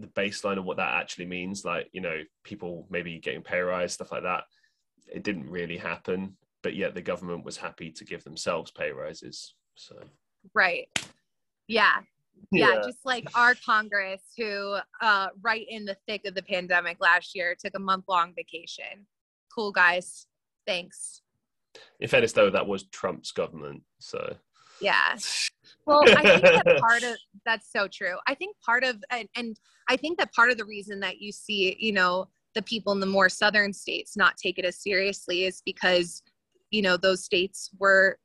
the baseline of what that actually means, like you know, people maybe getting pay rise, stuff like that, it didn't really happen. But yet the government was happy to give themselves pay rises. So right, yeah, yeah, yeah, just like our Congress, who uh, right in the thick of the pandemic last year took a month long vacation. Cool guys. Thanks. In fairness, though, that was Trump's government. So, yeah. Well, I think that part of that's so true. I think part of, and, and I think that part of the reason that you see, you know, the people in the more southern states not take it as seriously is because, you know, those states were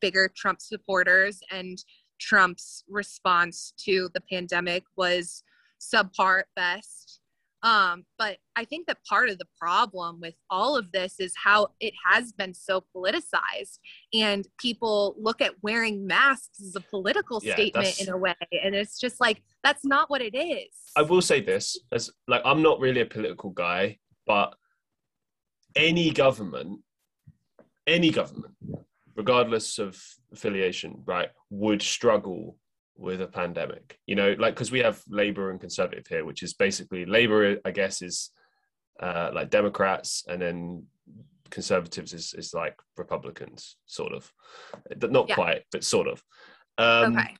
bigger Trump supporters and Trump's response to the pandemic was subpar at best. Um, but I think that part of the problem with all of this is how it has been so politicized, and people look at wearing masks as a political yeah, statement in a way, and it's just like that's not what it is. I will say this: as like I'm not really a political guy, but any government, any government regardless of affiliation, right, would struggle with a pandemic. You know, like because we have Labour and Conservative here, which is basically Labour, I guess, is uh, like Democrats, and then Conservatives is is like Republicans, sort of. But not yeah. quite, but sort of. Um, okay.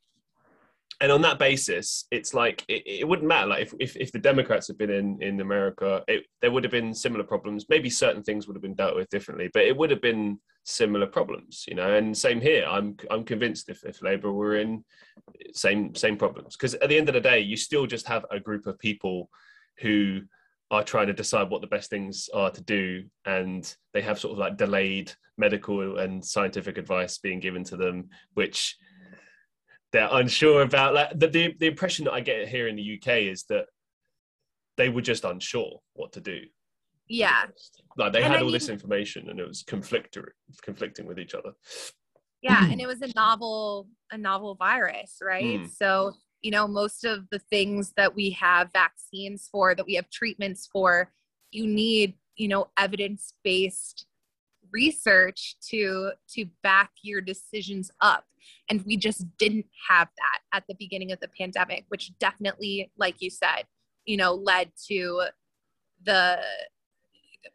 And on that basis, it's like it, it wouldn't matter. Like if, if, if the Democrats had been in in America, it, there would have been similar problems. Maybe certain things would have been dealt with differently, but it would have been similar problems, you know. And same here. I'm I'm convinced if, if Labour were in, same same problems. Because at the end of the day, you still just have a group of people who are trying to decide what the best things are to do, and they have sort of like delayed medical and scientific advice being given to them, which they're unsure about. Like the, the the impression that I get here in the UK is that they were just unsure what to do. Yeah, like they and had I all mean, this information and it was conflicting conflicting with each other. Yeah, and it was a novel a novel virus, right? Mm. So you know most of the things that we have vaccines for that we have treatments for you need you know evidence based research to to back your decisions up. And we just didn't have that at the beginning of the pandemic which definitely like you said you know led to the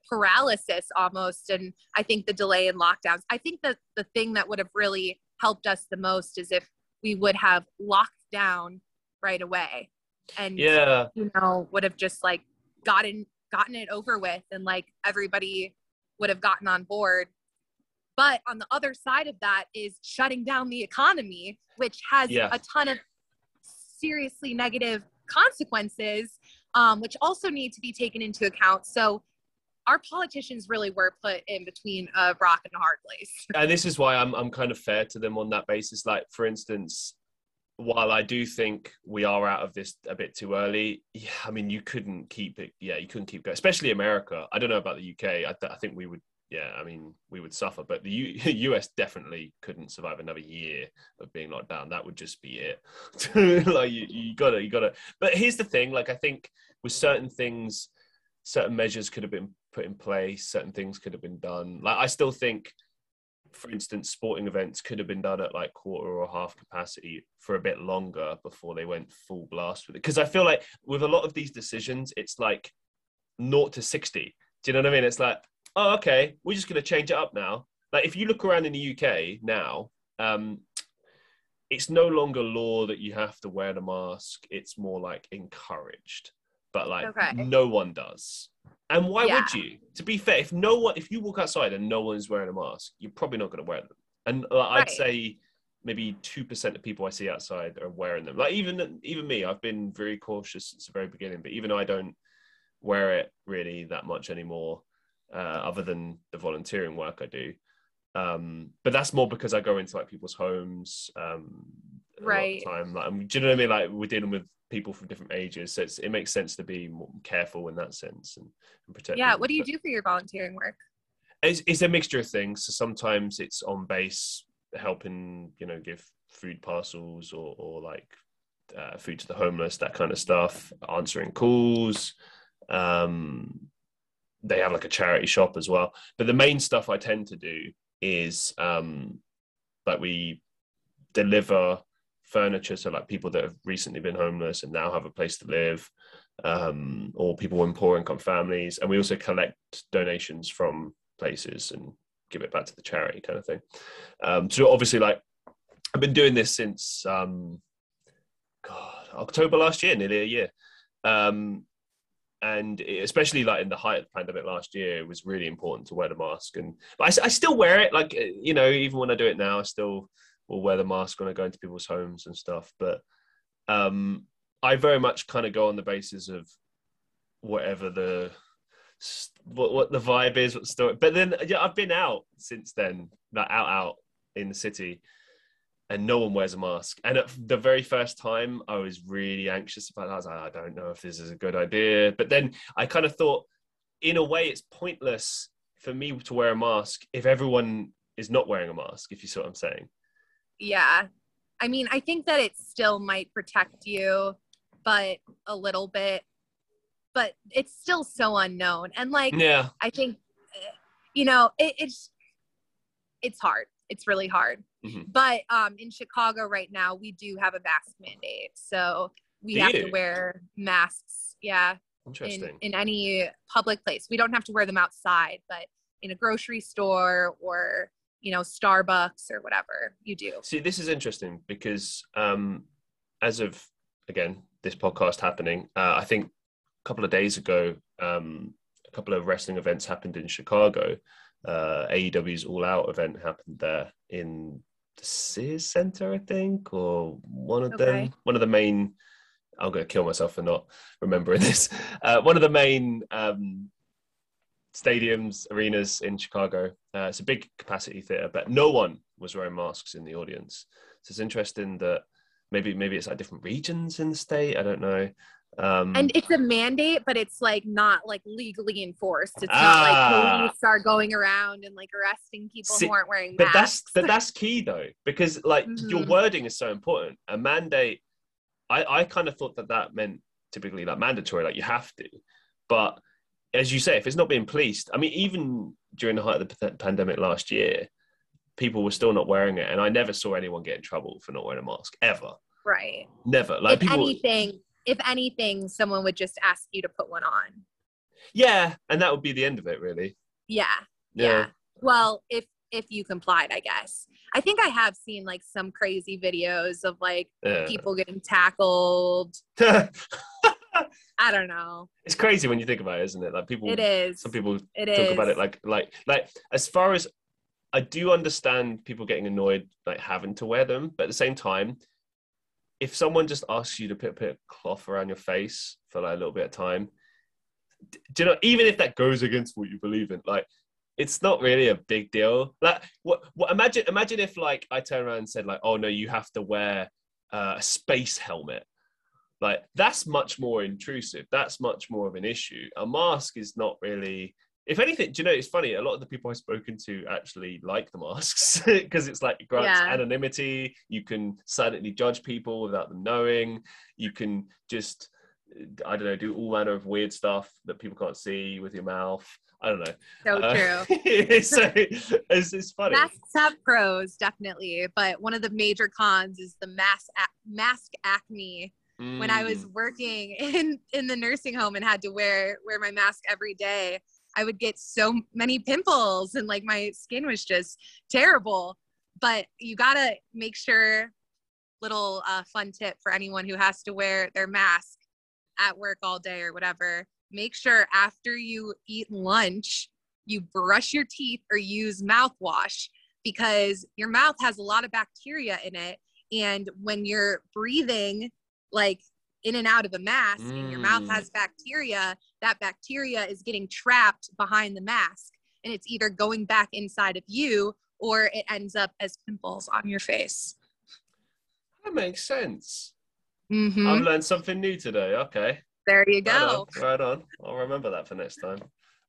paralysis almost and i think the delay in lockdowns. I think that the thing that would have really helped us the most is if we would have locked down right away and yeah. you know would have just like gotten gotten it over with and like everybody would have gotten on board. But on the other side of that is shutting down the economy, which has a ton of seriously negative consequences, um, which also need to be taken into account. So our politicians really were put in between a rock and a hard place. and this is why I'm I'm kind of fair to them on that basis. Like for instance, while I do think we are out of this a bit too early, yeah, I mean, you couldn't keep it. Yeah, you couldn't keep going, especially America. I don't know about the UK. I, th- I think we would. Yeah, I mean, we would suffer, but the U- US definitely couldn't survive another year of being locked down. That would just be it. like you, you gotta, you gotta. But here's the thing: like I think with certain things, certain measures could have been put in place. Certain things could have been done. Like I still think for instance, sporting events could have been done at like quarter or half capacity for a bit longer before they went full blast with it. Because I feel like with a lot of these decisions, it's like naught to 60. Do you know what I mean? It's like, oh, okay, we're just going to change it up now. Like if you look around in the UK now, um, it's no longer law that you have to wear the mask. It's more like encouraged, but like okay. no one does. And why yeah. would you? To be fair, if no one, if you walk outside and no one's wearing a mask, you're probably not going to wear them. And uh, I'd say maybe two percent of people I see outside are wearing them. Like even even me, I've been very cautious since the very beginning. But even though I don't wear it really that much anymore, uh, other than the volunteering work I do. Um, but that's more because I go into like people's homes. Um, right. time, like, do you know what I mean? Like we're dealing with people from different ages. So it makes sense to be more careful in that sense and, and protect. Yeah. What do you do for your volunteering work? It's, it's a mixture of things. So sometimes it's on base, helping, you know, give food parcels or, or like uh, food to the homeless, that kind of stuff, answering calls. Um, they have like a charity shop as well. But the main stuff I tend to do is um, like we deliver furniture so like people that have recently been homeless and now have a place to live um, or people in poor income families. And we also collect donations from places and give it back to the charity kind of thing. Um, so obviously like i've been doing this since um, god october last year nearly a year. Um, and especially like in the height of the pandemic last year it was really important to wear the mask. And I, I still wear it like you know even when i do it now i still will wear the mask when I go into people's homes and stuff. But um, I very much kind of go on the basis of whatever the what, what the vibe is, what the story. But then yeah, I've been out since then, like out out in the city, and no one wears a mask. And at the very first time, I was really anxious about that. I was like, I don't know if this is a good idea. But then I kind of thought, in a way, it's pointless for me to wear a mask if everyone is not wearing a mask. If you see what I'm saying yeah. I mean i think that it still might protect you but a little bit but it's still so unknown. And like yeah. I think you know it, it's it's hard. It's really hard. Mm-hmm. but um in chicago right now we do have a mask mandate. So we do have you? to wear masks yeah in, in any public place. We don't have to wear them outside but in a grocery store or you know starbucks or whatever you do see this is interesting because um as of again this podcast happening, uh, I think a couple of days ago, um, a couple of wrestling events happened in Chicago. Uh, AEW's All Out event happened there in the Sears Center, I think, or one of Okay. them, one of the main. I'm going to kill myself for not remembering this. Uh, one of the main um, stadiums, arenas in Chicago. Uh, it's a big capacity theater, but no one was wearing masks in the audience. So it's interesting that maybe maybe it's like different regions in the state. I don't know. Um, And it's a mandate, but it's like not like legally enforced. It's Ah. not like police are going around and like arresting people See, who aren't wearing but that's but that's key though because like your Mhm. wording is so important. A mandate, I I kind of thought that that meant typically like mandatory, like you have to. But as you say, if it's not being policed, I mean, even during the height of the pandemic last year, people were still not wearing it, and I never saw anyone get in trouble for not wearing a mask ever. right. Never. Like if people. anything, if anything, someone would just ask you to put one on. Yeah, and that would be the end of it, really. Yeah. Yeah. Yeah. Well, if if you complied, I guess. I think I have seen like some crazy videos of like Yeah. people getting tackled. I don't know. it's crazy when you think about it, isn't it? Like people. It is. Some people It talk is. about it like like like as far as I do understand people getting annoyed like having to wear them, but at the same time, if someone just asks you to put, put a cloth around your face for like a little bit of time, do you know? Even if that goes against what you believe in, like it's not really a big deal. Like what? What? Imagine imagine if like I turn around and said like, oh no, you have to wear uh, a space helmet. Like that's much more intrusive. That's much more of an issue. A mask is not really. If anything, do you know? It's funny. A lot of the people I've spoken to actually like the masks because it's like it grants Yeah. anonymity. You can silently judge people without them knowing. You can just, I don't know, do all manner of weird stuff that people can't see with your mouth. I don't know. So Uh, true. so it's, it's funny. Masks have pros, definitely, but one of the major cons is the mask ac- mask acne. When I was Mm. working in in the nursing home and had to wear wear my mask every day, I would get so many pimples and like my skin was just terrible. But you gotta make sure. Little uh, fun tip for anyone who has to wear their mask at work all day or whatever. Make sure after you eat lunch, you brush your teeth or use mouthwash because your mouth has a lot of bacteria in it. And when you're breathing, like in and out of a mask, and your mouth Mm. has bacteria, that bacteria is getting trapped behind the mask. And it's either going back inside of you or it ends up as pimples on your face. That makes sense. hmm I've learned something new today. Okay. There you Right go. on, right on. I'll remember that for next time.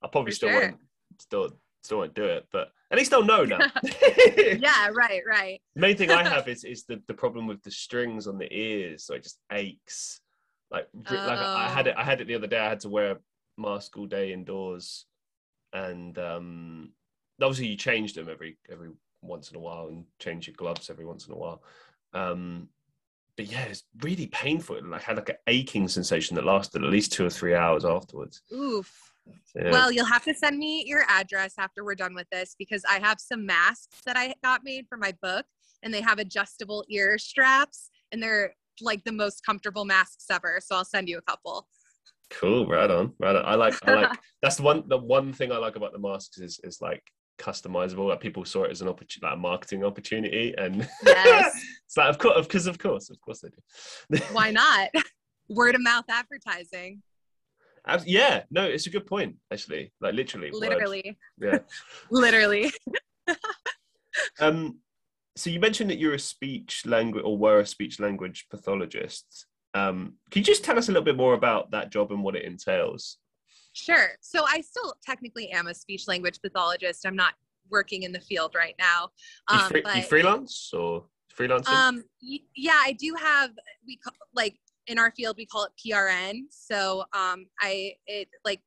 I probably For still sure. won't still still won't do it, but at least I'll know now. Yeah, right, right. The main thing I have is is the, the problem with the strings on the ears, so it just aches. Like re- like I had it I had it the other day. I had to wear a mask all day indoors, and um, obviously you change them every every once in a while and change your gloves every once in a while. Um, but yeah, it's really painful. I had like an aching sensation that lasted at least two or three hours afterwards. Oof. Yeah. Well, you'll have to send me your address after we're done with this because I have some masks that I got made for my book and they have adjustable ear straps and they're like the most comfortable masks ever. So I'll send you a couple. Cool, right on, right on. I like, I like. that's the one. The one thing I like about the masks is is like customizable. Like people saw it as an opportunity, like a marketing opportunity, and Yes. it's like of course, because of course, of course they do. Why not? Word of mouth advertising. Yeah, no, it's a good point. Actually, like literally. Literally. Yeah. Literally. Um. So you mentioned that you're a speech language or were a speech language pathologist. Um, can you just tell us a little bit more about that job and what it entails? Sure. So I still technically am a speech language pathologist. I'm not working in the field right now. You, Um, free, you freelance or freelancing? Um, yeah, I do have. We call, like in our field we call it PRN. So um, I it like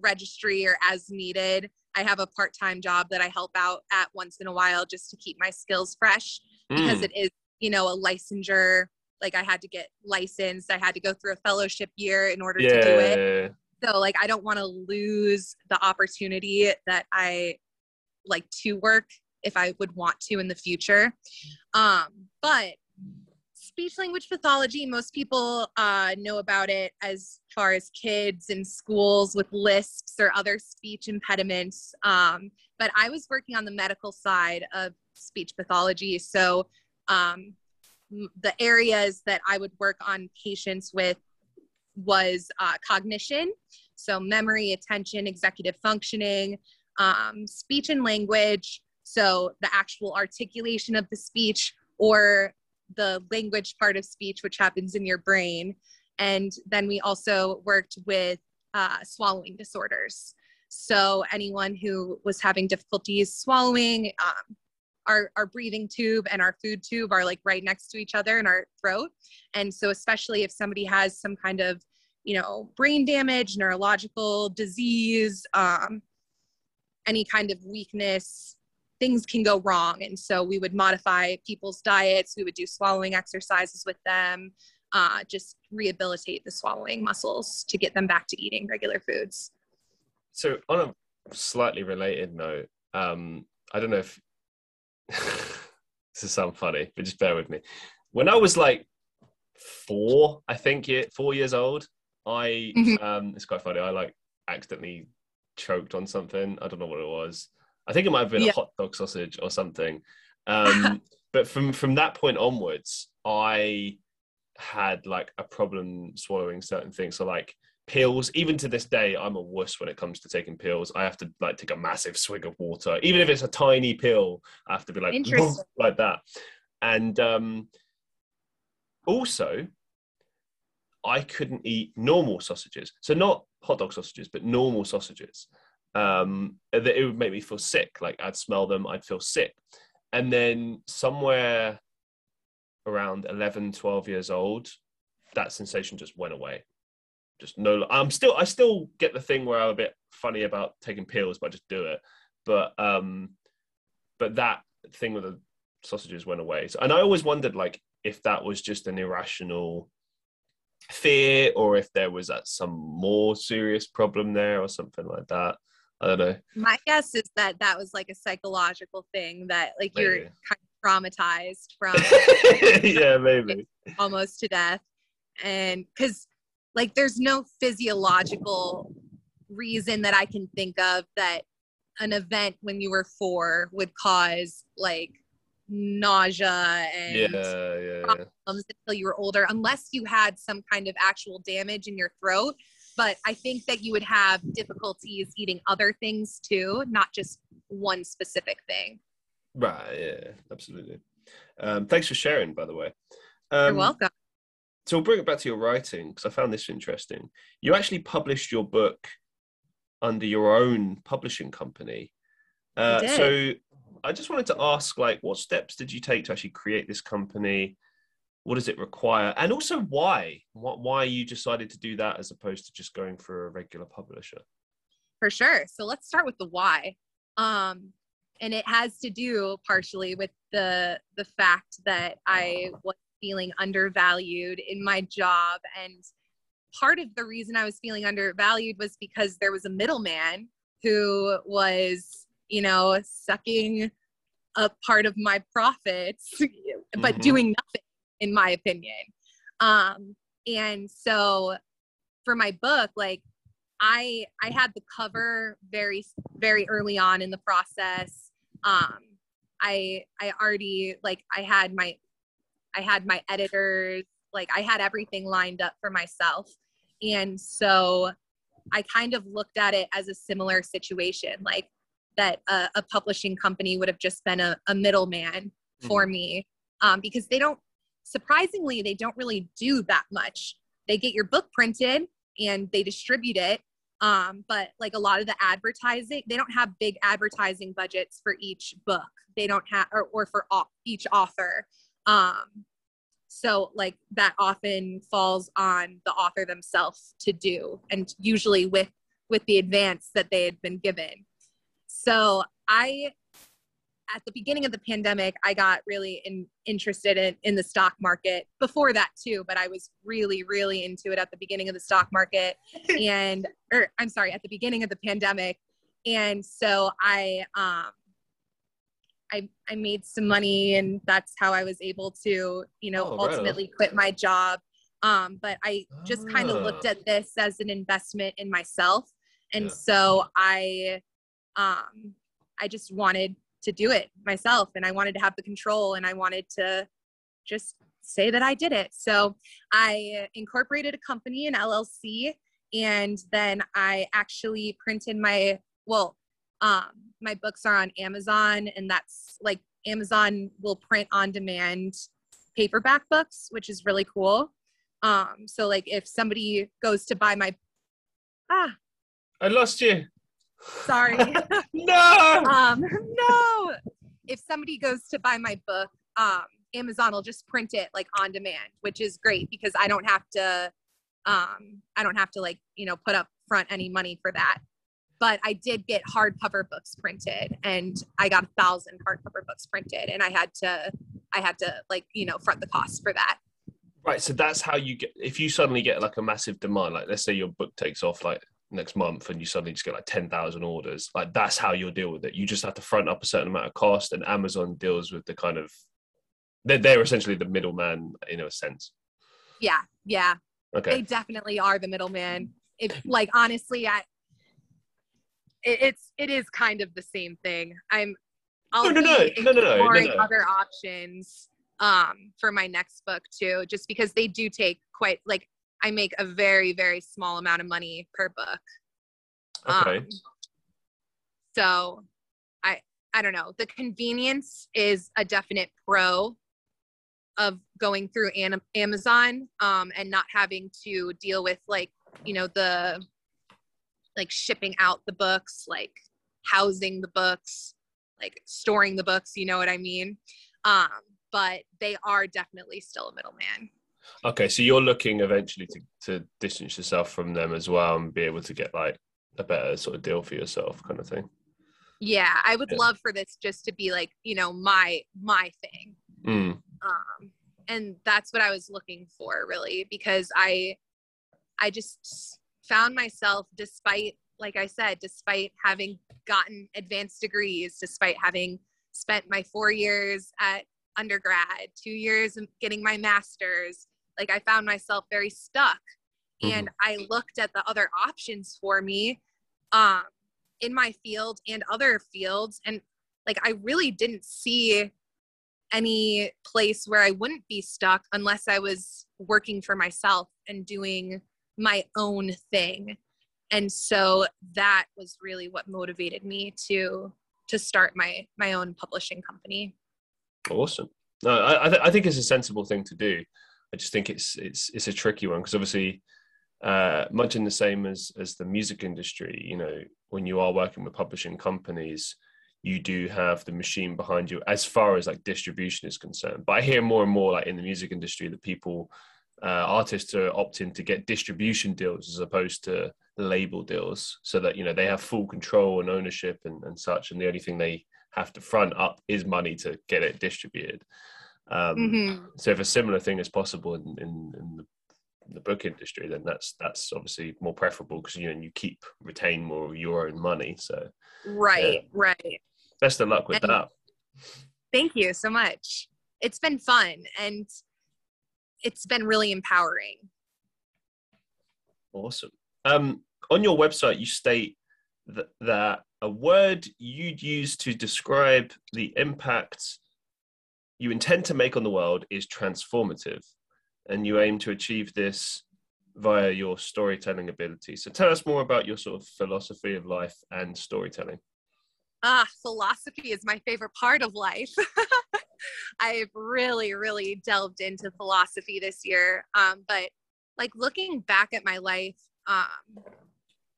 registry or as needed. I have a part-time job that I help out at once in a while just to keep my skills fresh because Mm, it is you know a licensure. Like I had to get licensed. I had to go through a fellowship year in order to do it. So like I don't want to lose the opportunity that I like to work if I would want to in the future. Um, but speech language pathology, most people uh, know about it as far as kids in schools with lisps or other speech impediments. Um, but I was working on the medical side of speech pathology. So um, the areas that I would work on patients with was uh, cognition, so memory, attention, executive functioning, um, speech and language, so the actual articulation of the speech or the language part of speech, which happens in your brain. And then we also worked with uh, swallowing disorders. So anyone who was having difficulties swallowing, um, our, our breathing tube and our food tube are like right next to each other in our throat. And so especially if somebody has some kind of, you know, brain damage, neurological disease, um, any kind of weakness, things can go wrong. And so we would modify people's diets, we would do swallowing exercises with them, uh, just rehabilitate the swallowing muscles to get them back to eating regular foods. So, on a slightly related note, um, I don't know if this is sound funny, but just bear with me. When I was like four, I think it four years old, I mm-hmm. um, it's quite funny. I like accidentally choked on something. I don't know what it was. I think it might have been yeah. a hot dog sausage or something. Um, but from from that point onwards, I had like a problem swallowing certain things. So like pills, even to this day, I'm a wuss when it comes to taking pills. I have to like take a massive swig of water, even if it's a tiny pill. I have to be like like that. And um, also, I couldn't eat normal sausages. So not hot dog sausages, but normal sausages um, it would make me feel sick. Like I'd smell them, I'd feel sick. And then somewhere around 11, 12 years old, that sensation just went away. Just no, I'm still, I still get the thing where I'm a bit funny about taking pills, but I just do it. But, um, but that thing with the sausages went away. So, and I always wondered like if that was just an irrational fear or if there was some more serious problem there or something like that. I don't know. My guess is that that was like a psychological thing that like maybe. you're kind of traumatized from. yeah, maybe. Almost to death. And because like there's no physiological reason that I can think of that an event when you were four would cause like nausea and yeah, yeah, problems yeah. until you were older, unless you had some kind of actual damage in your throat but I think that you would have difficulties eating other things too, not just one specific thing. Right. Yeah. Absolutely. Um, thanks for sharing, by the way. Um, You're welcome. So we'll bring it back to your writing because I found this interesting. You actually published your book under your own publishing company. Uh, I so I just wanted to ask, like, what steps did you take to actually create this company? What does it require? And also why? Why you decided to do that as opposed to just going for a regular publisher? For sure. So let's start with the why. Um and it has to do partially with the the fact that i was feeling undervalued in my job. And part of the reason i was feeling undervalued was because there was a middleman who was you know sucking a part of my profits but mm-hmm. doing nothing in my opinion. Um, and so for my book, like I I had the cover very very early on in the process. Um, I I already like I had my I had my editors like I had everything lined up for myself, and so I kind of looked at it as a similar situation, like that a, a publishing company would have just been a, a middleman for mm-hmm. me um, because they don't surprisingly, they don't really do that much. They get your book printed and they distribute it. Um, but like a lot of the advertising, they don't have big advertising budgets for each book. They don't have, or, or for each author. Um, so like that often falls on the author themselves to do, and usually with with the advance that they had been given. So I at the beginning of the pandemic, I got really in, interested in, in the stock market before that too, but I was really, really into it at the beginning of the stock market and, or I'm sorry, at the beginning of the pandemic. And so I, um, I, I made some money and that's how I was able to, you know, Oh, right ultimately quit my job. Um, but I just kind of Ah. looked at this as an investment in myself. And Yeah. so I, um, I just wanted to do it myself and I wanted to have the control and I wanted to just say that I did it. So I incorporated a company, an LLC, and then I actually printed my, well, um, my books are on Amazon, and that's like Amazon will print on demand paperback books, which is really cool. Um, so like if somebody goes to buy my ah, I lost you. Sorry. No. um, no. If somebody goes to buy my book, um, Amazon will just print it like on demand, which is great because I don't have to, um, I don't have to like you know put up front any money for that. But I did get hardcover books printed, and I got a thousand hardcover books printed, and I had to, I had to like you know front the cost for that. Right, so that's how you get. If you suddenly get like a massive demand, like let's say your book takes off like next month, and you suddenly just get like ten thousand orders, like that's how you'll deal with it. You just have to front up a certain amount of cost, and Amazon deals with the kind of they're, they're essentially the middleman in a sense. Yeah, yeah. Okay, they definitely are the middleman. It like honestly, I it, it's it is kind of the same thing. I'm I'll No, no, no, no, no, no, no. other options um for my next book too, just because they do take quite like I make a very very small amount of money per book. okay, Um, so I I don't know. The convenience is a definite pro of going through An- Amazon um, and not having to deal with like you know the like shipping out the books, like housing the books, like storing the books. You know what I mean? Um, but they are definitely still a middleman. Okay. So you're looking eventually to to distance yourself from them as well, and be able to get like a better sort of deal for yourself, kind of thing. Yeah, I would Yeah. love for this just to be like you know my my thing. Mm. um, and that's what i was looking for really because i i just found myself despite like i said despite having gotten advanced degrees despite having spent my four years at undergrad two years getting my master's like i found myself very stuck and i looked at the other options for me um, in my field and other fields and like i really didn't see any place where I wouldn't be stuck unless I was working for myself and doing my own thing. And so that was really what motivated me to to start my my own publishing company. Awesome. No, I I, th- I think it's a sensible thing to do. I just think it's it's it's a tricky one because obviously, uh, much in the same as as the music industry. You know, when you are working with publishing companies, you do have the machine behind you as far as like distribution is concerned. But I hear more and more like in the music industry that people, uh, artists are opting to get distribution deals as opposed to label deals, so that you know they have full control and ownership and, and such. And the only thing they have to front up is money to get it distributed. Um, Mhm. So if a similar thing is possible in, in, in the, the book industry, then that's that's obviously more preferable because you know you keep retain more of your own money. So Right, right. best of luck with And- that. Thank you so much. It's been fun and it's been really empowering. Awesome. Um, on your website, you state that, that a word you'd use to describe the impact you intend to make on the world is transformative, and you aim to achieve this via your storytelling ability. So tell us more about your sort of philosophy of life and storytelling. Ah, philosophy is my favorite part of life. I've really, really delved into philosophy this year. Um, but like looking back at my life, um,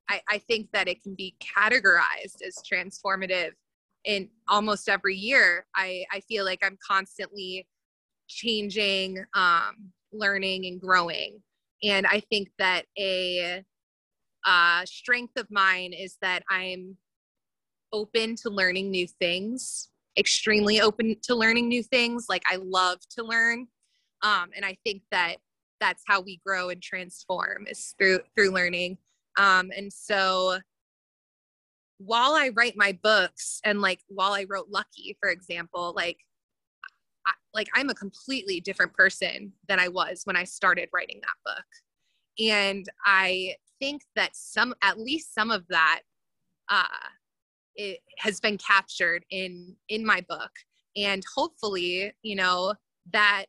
I, I think that it can be categorized as transformative in almost every year. I, I feel like I'm constantly changing, um, learning, and growing. And I think that a uh, strength of mine is that I'm open to learning new things extremely open to learning new things like i love to learn um, and i think that that's how we grow and transform is through through learning um, and so while I write my books and like while I wrote Lucky, for example, like I, like I'm a completely different person than I was when I started writing that book. And I think that some at least some of that uh it has been captured in in my book and hopefully, you know, that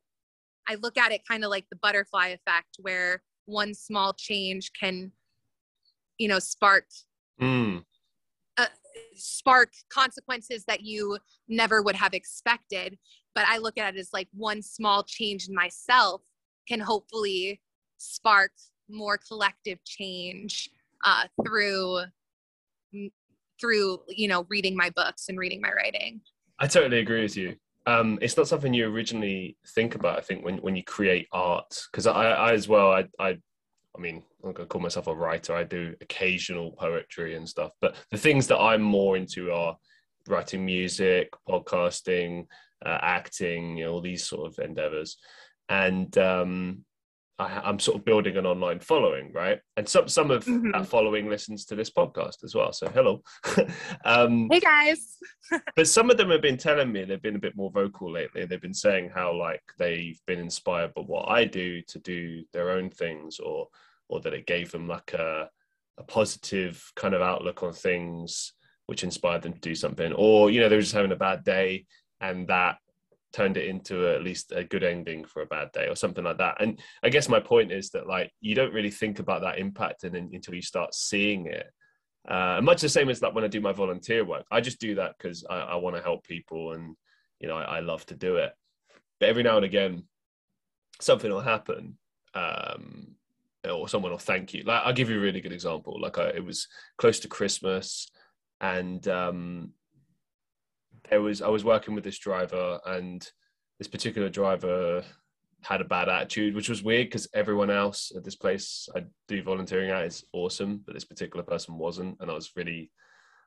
I look at it kind of like the butterfly effect where one small change can you know spark Mm. Spark consequences that you never would have expected. But I look at it as like one small change in myself can hopefully spark more collective change uh, through through you know reading my books and reading my writing. I totally agree with you. Um, it's not something you originally think about. I think when, when you create art, because I, I as well, I, I I mean, I'm gonna call myself a writer. I do occasional poetry and stuff, but the things that I'm more into are writing music, podcasting, uh, acting, you know, all these sort of endeavors. And um, I, am sort of building an online following, right? And some some of mm-hmm. that following listens to this podcast as well. So hello. um, hey guys. but some of them have been telling me they've been a bit more vocal lately. They've been saying how like they've been inspired by what I do to do their own things, or or that it gave them like a a positive kind of outlook on things, which inspired them to do something, or you know they were just having a bad day and that turned it into a, at least a good ending for a bad day or something like that. And I guess my point is that like you don't really think about that impact and, until you start seeing it. Uh, much the same as that when I do my volunteer work, I just do that because I, I want to help people and you know I, I, love to do it. But every now and again, something will happen, um, or someone will thank you. Like I'll give you a really good example. Like I, it was close to Christmas, and um, there was I was working with this driver, and this particular driver had a bad attitude, which was weird because everyone else at this place I do volunteering at is awesome, but this particular person wasn't, and I was really.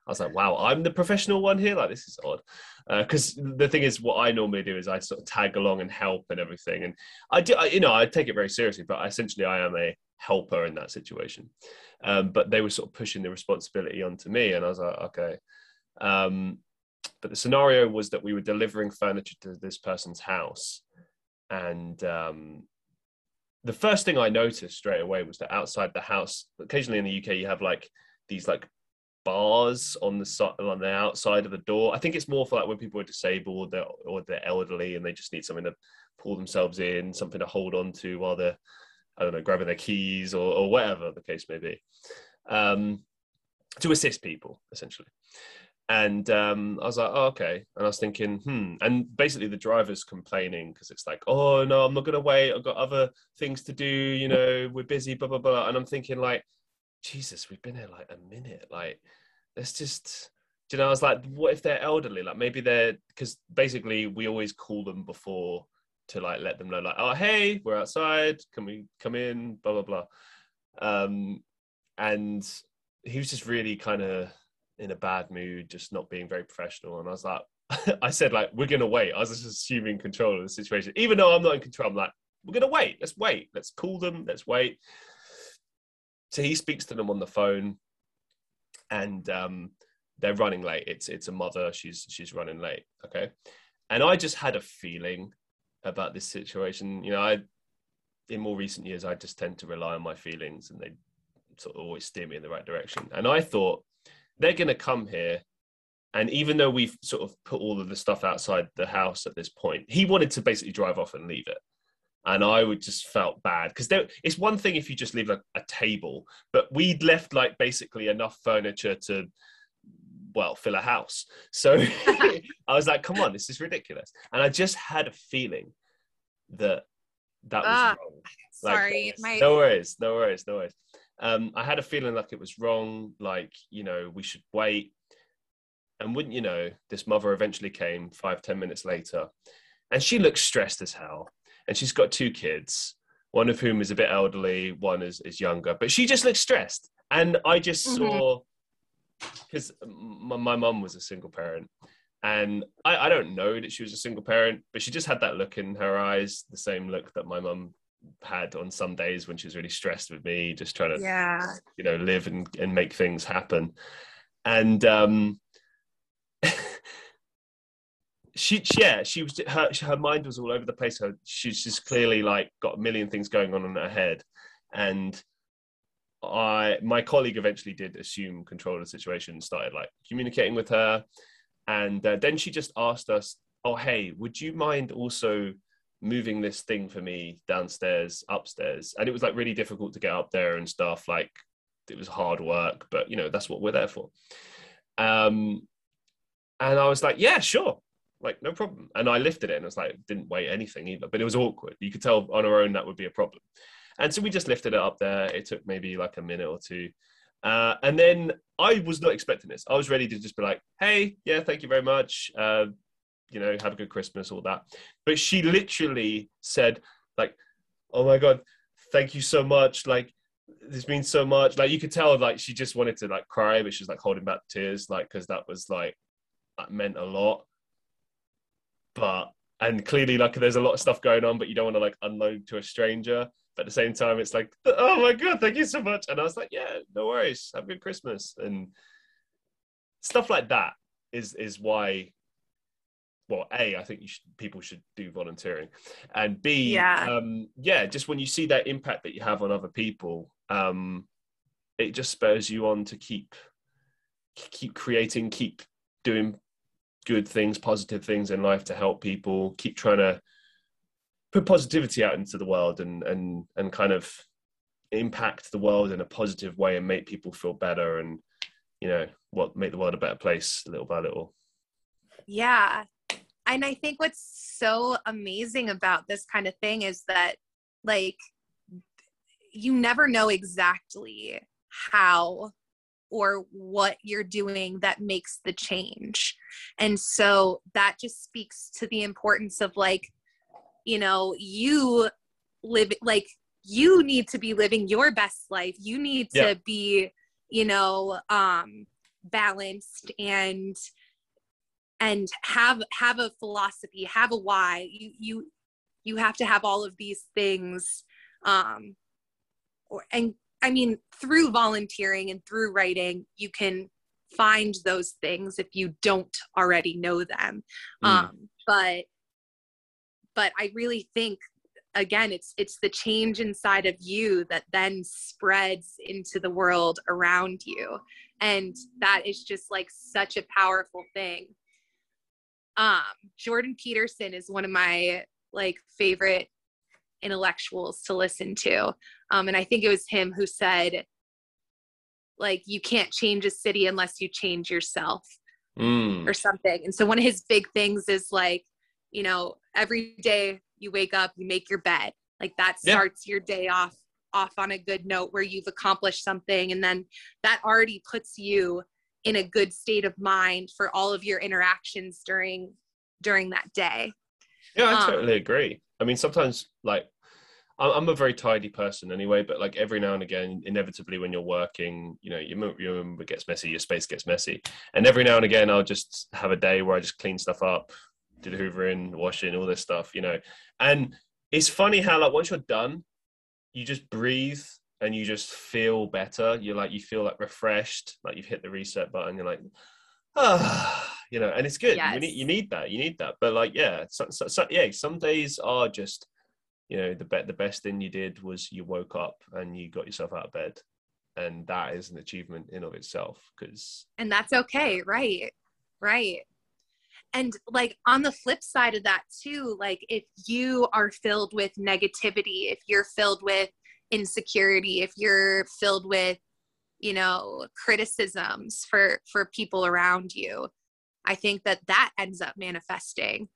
I was like, wow, I'm the professional one here. Like, this is odd. Because uh, the thing is, what I normally do is I sort of tag along and help and everything. And I do, I, you know, I take it very seriously, but essentially I am a helper in that situation. Um, but they were sort of pushing the responsibility onto me. And I was like, okay. Um, but the scenario was that we were delivering furniture to this person's house. And um, the first thing i noticed straight away was that outside the house occasionally in the uk you have like these like bars on the side on the outside of the door. I think it's more for like when people are disabled or or they're elderly and they just need something to pull themselves in something to hold on to while they're i don't know grabbing their keys or, or whatever the case may be. Um, to assist people essentially and um, I was like, oh, okay. And I was thinking, hmm. And basically, the driver's complaining because it's like, oh no, I'm not gonna wait. I've got other things to do. You know, we're busy. Blah blah blah. And I'm thinking, like, Jesus, we've been here like a minute. Like, let's just. you know? I was like, what if they're elderly? Like, maybe they're because basically we always call them before to like let them know, like, oh hey, we're outside. Can we come in? Blah blah blah. Um, and he was just really kind of in a bad mood, just not being very professional. And I was like, I said, like, we're gonna wait. I was just assuming control of the situation, even though I'm not in control. I'm like, we're gonna wait. Let's wait. Let's call them. Let's wait. So he speaks to them on the phone, and um, they're running late. It's it's a mother. She's she's running late. Okay, and I just had a feeling about this situation. You know, I in more recent years, I just tend to rely on my feelings, and they sort of always steer me in the right direction. And I thought they're going to come here and even though we've sort of put all of the stuff outside the house at this point he wanted to basically drive off and leave it. And i would just felt bad because it's one thing if you just leave a, a table but we'd left like basically enough furniture to well fill a house. So i was like come on this is ridiculous. And i just had a feeling that that was uh, wrong. Like, sorry my... no worries no worries no worries um, I had a feeling like it was wrong, like, you know, we should wait. And wouldn't you know, this mother eventually came five, ten minutes later, and she looks stressed as hell. And she's got two kids, one of whom is a bit elderly, one is, is younger, but she just looks stressed. And I just mm-hmm. saw, because my mum was a single parent, and I, I, don't know that she was a single parent, but she just had that look in her eyes, the same look that my mum had on some days when she was really stressed with me, just trying to, yeah, you know, live and, and make things happen. and um, she, yeah, she was her her mind was all over the place. Her, she's just clearly like got a million things going on in her head, and I my colleague eventually did assume control of the situation and started like communicating with her, and uh, then she just asked us, "Oh, hey, would you mind also?" Moving this thing for me downstairs upstairs. And it was like really difficult to get up there and stuff like it was hard work but you know that's what we're there for. Um and i was like yeah sure like no problem. And i lifted it and i was like didn't weigh anything either but it was awkward. You could tell on our own that would be a problem. And so we just lifted it up there. It took maybe like a minute or two. Uh, and then I was not expecting this. I was ready to just be like, "Hey, yeah, thank you very much. Uh, you know, have a good Christmas, all that." But she literally said, "Like, oh my god, thank you so much. Like, this means so much." Like, you could tell, like, she just wanted to like cry, but she's like holding back tears, like, because that was like that meant a lot but and clearly like there's a lot of stuff going on but you don't want to like unload to a stranger but at the same time it's like oh my god thank you so much and i was like yeah no worries have a good christmas and stuff like that is is why well a i think you should, people should do volunteering and b Yeah. um yeah just when you see that impact that you have on other people um it just spurs you on to keep keep creating keep doing good things positive things in life to help people keep trying to put positivity out into the world and and and kind of impact the world in a positive way and make people feel better and you know what make the world a better place little by little Yeah. And I think what's so amazing about this kind of thing is that, like, you never know exactly how or what you're doing that makes the change. And so that just speaks to the importance of, like, you know, you live, like, you need to be living your best life. You need to be, you know, um, balanced and and have have a philosophy have a why. You you you have to have all of these things um or and i mean through volunteering and through writing you can find those things if you don't already know them. Mm. um but but i really think again it's it's the change inside of you that then spreads into the world around you. And that is just like such a powerful thing um jordan peterson is one of my like favorite intellectuals to listen to um and i think it was him who said like you can't change a city unless you change yourself Mm. or something and so one of his big things is like you know every day you wake up you make your bed like that Yeah. starts your day off off on a good note where you've accomplished something and then that already puts you in a good state of mind for all of your interactions during during that day Yeah, I Um, totally agree. I mean, sometimes like I'm, I'm a very tidy person anyway, but like every now and again, inevitably when you're working, you know, your room gets messy, your space gets messy, and every now and again, I'll just have a day where I just clean stuff up, do the hoovering, washing, all this stuff, you know. And it's funny how like once you're done, you just breathe and you just feel better. You're like you feel like refreshed, like you've hit the reset button. You're like, ah, you know, and it's good. You need you need that. You need that. But like, yeah, so, so, so, yeah, some days are just, you know, the be- the best thing you did was you woke up and you got yourself out of bed, and that is an achievement in of itself. Because and that's okay right right and like on the flip side of that too like if you are filled with negativity if you're filled with insecurity if you're filled with you know criticisms for for people around you i think that that ends up manifesting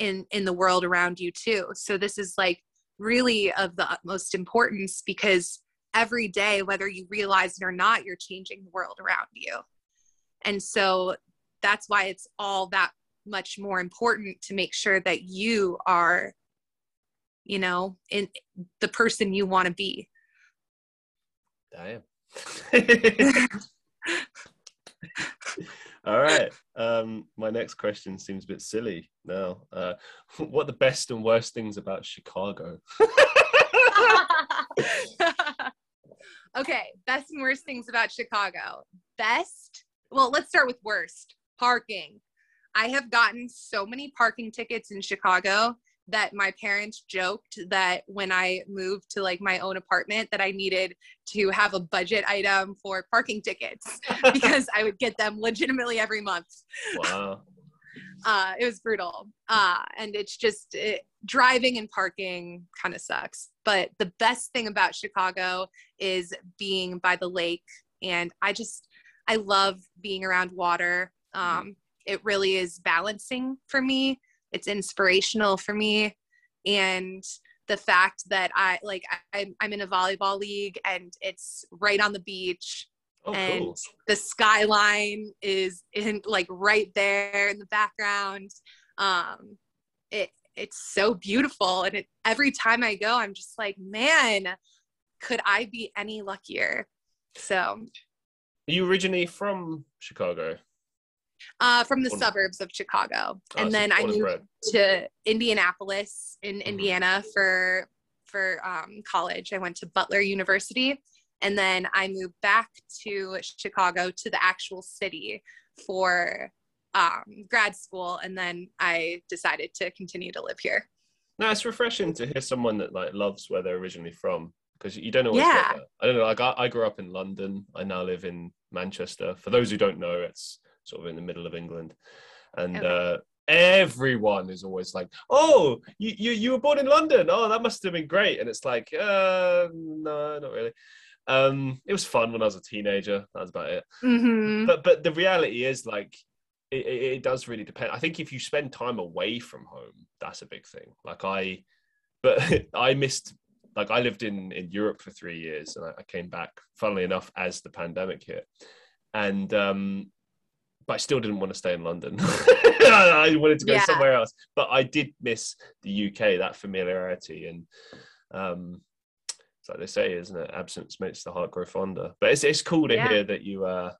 in in the world around you too. So this is like really of the utmost importance because every day whether you realize it or not you're changing the world around you. And so that's why it's all that much more important to make sure that you are, you know, in the person you want to be. damn. All right. Um, my next question seems a bit silly now. Uh, what are the best and worst things about Chicago? okay, best and worst things about Chicago. Best, well, let's start with worst parking. I have gotten so many parking tickets in Chicago that my parents joked that when I moved to like my own apartment that I needed to have a budget item for parking tickets because I would get them legitimately every month. Wow. Uh, it was brutal. Uh, and it's just it, driving and parking kind of sucks. But the best thing about Chicago is being by the lake. And I just, I love being around water. Um, it really is balancing for me it's inspirational for me. And the fact that i like I, i'm in a volleyball league and it's right on the beach oh, and cool. the skyline is in like right there in the background. Um it it's so beautiful. And it, every time i go i'm just like man could i be any luckier? So are you originally from chicago uh, from the suburbs of Chicago, oh, and then I moved to Indianapolis in mm-hmm. Indiana for for um, college. I went to Butler University, and then I moved back to Chicago to the actual city for um, grad school, and then I decided to continue to live here. No, it's refreshing to hear someone that like loves where they're originally from because you don't always yeah. I don't know. Like I, I grew up in London. I now live in Manchester. For those who don't know, it's sort of in the middle of England, and okay. uh, everyone is always like, "Oh, you, you you were born in London? Oh, that must have been great." And it's like, uh, no, not really. Um, it was fun when I was a teenager. That's about it. Mm-hmm. But but the reality is like. It, it, it does really depend. I think if you spend time away from home, that's a big thing. Like I, but I missed like I lived in in Europe for three years and I, I, came back funnily enough as the pandemic hit and um but I still didn't want to stay in London. I wanted to go yeah. somewhere else. But I did miss the UK, that familiarity. And um, it's like they say, isn't it? Absence makes the heart grow fonder. But it's, it's cool to yeah. hear that you uh,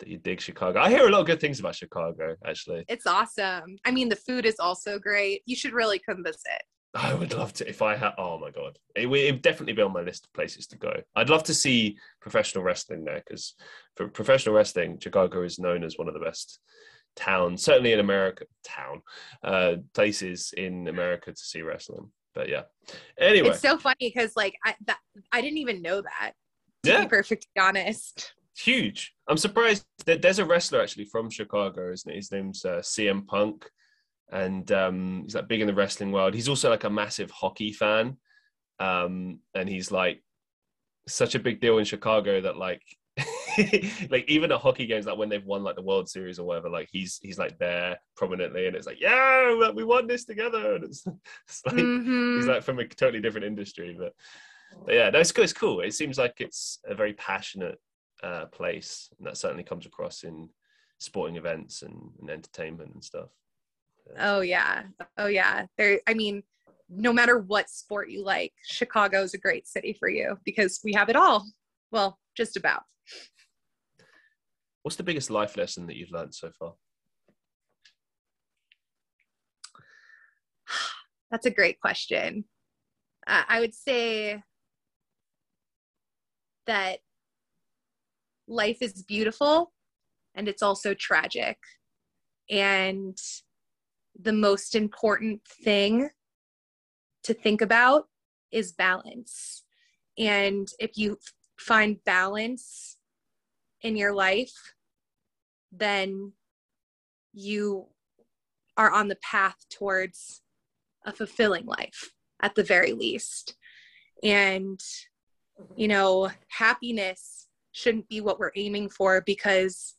that you dig Chicago. I hear a lot of good things about Chicago, actually. It's awesome. I mean, the food is also great. You should really come visit. I would love to if I had. Oh my god, it would definitely be on my list of places to go. I'd love to see professional wrestling there because for professional wrestling, Chicago is known as one of the best towns, certainly in America, town uh, places in America to see wrestling. But yeah, anyway, it's so funny because like I that, I didn't even know that. To yeah. be perfectly honest, huge. I'm surprised that there's a wrestler actually from Chicago, isn't it? His name's uh, CM Punk and um, he's like big in the wrestling world. He's also like a massive hockey fan, um, and he's like such a big deal in Chicago that like like even at hockey games, like when they've won like the World Series or whatever, like he's he's like there prominently, and it's like yeah, we won this together, and it's, it's like mm-hmm. he's like from a totally different industry, but, but yeah, no, it's cool. It's cool. It seems like it's a very passionate uh, place, and that certainly comes across in sporting events and, and entertainment and stuff. Oh yeah. Oh yeah. There I mean, no matter what sport you like, Chicago is a great city for you because we have it all. Well, just about. What's the biggest life lesson that you've learned so far? That's a great question. Uh, I would say that life is beautiful and it's also tragic. And the most important thing to think about is balance. And if you find balance in your life, then you are on the path towards a fulfilling life at the very least. And, you know, happiness shouldn't be what we're aiming for because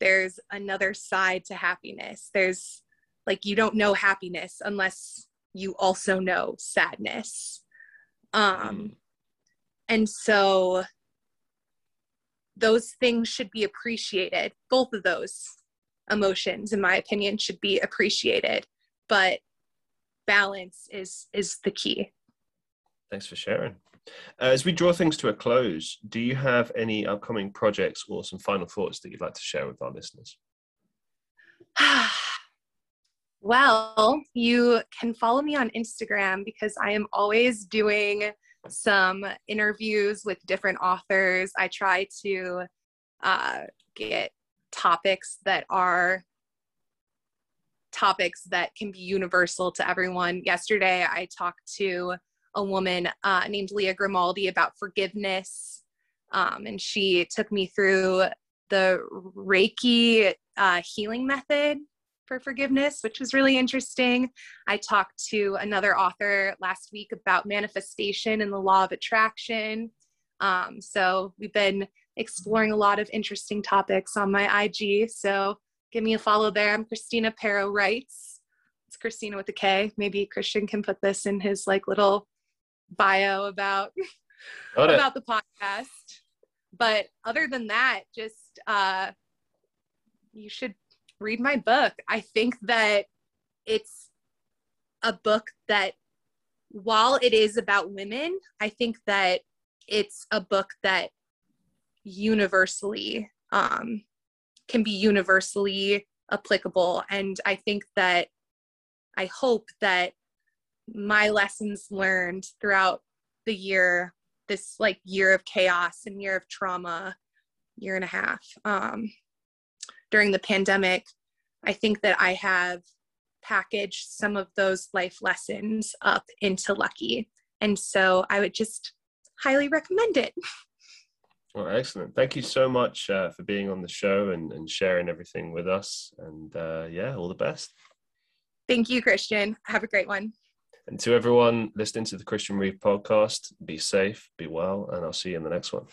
there's another side to happiness. There's like you don't know happiness unless you also know sadness um mm. and so those things should be appreciated both of those emotions in my opinion should be appreciated but balance is is the key thanks for sharing uh, as we draw things to a close do you have any upcoming projects or some final thoughts that you'd like to share with our listeners Well, you can follow me on Instagram because I am always doing some interviews with different authors. I try to uh, get topics that are topics that can be universal to everyone. Yesterday, I talked to a woman uh, named Leah Grimaldi about forgiveness, um, and she took me through the Reiki uh, healing method for forgiveness, which was really interesting. I talked to another author last week about manifestation and the law of attraction. Um, so we've been exploring a lot of interesting topics on my IG. So give me a follow there. I'm Kristina Parro Writes. It's Kristina with a K. Maybe Christian can put this in his like little bio about about the podcast. But other than that, just uh, you should read my book. I think that it's a book that, while it is about women, I think that it's a book that universally um, can be universally applicable. And I think that I hope that my lessons learned throughout the year, this like year of chaos and year of trauma, year and a half, um, during the pandemic, I think that I have packaged some of those life lessons up into Lucky. And so I would just highly recommend it. Well, excellent. Thank you so much uh, for being on the show and, and sharing everything with us. And uh, yeah, all the best. Thank you, Christian. Have a great one. And to everyone listening to the Christian Reeve podcast, be safe, be well, and I'll see you in the next one.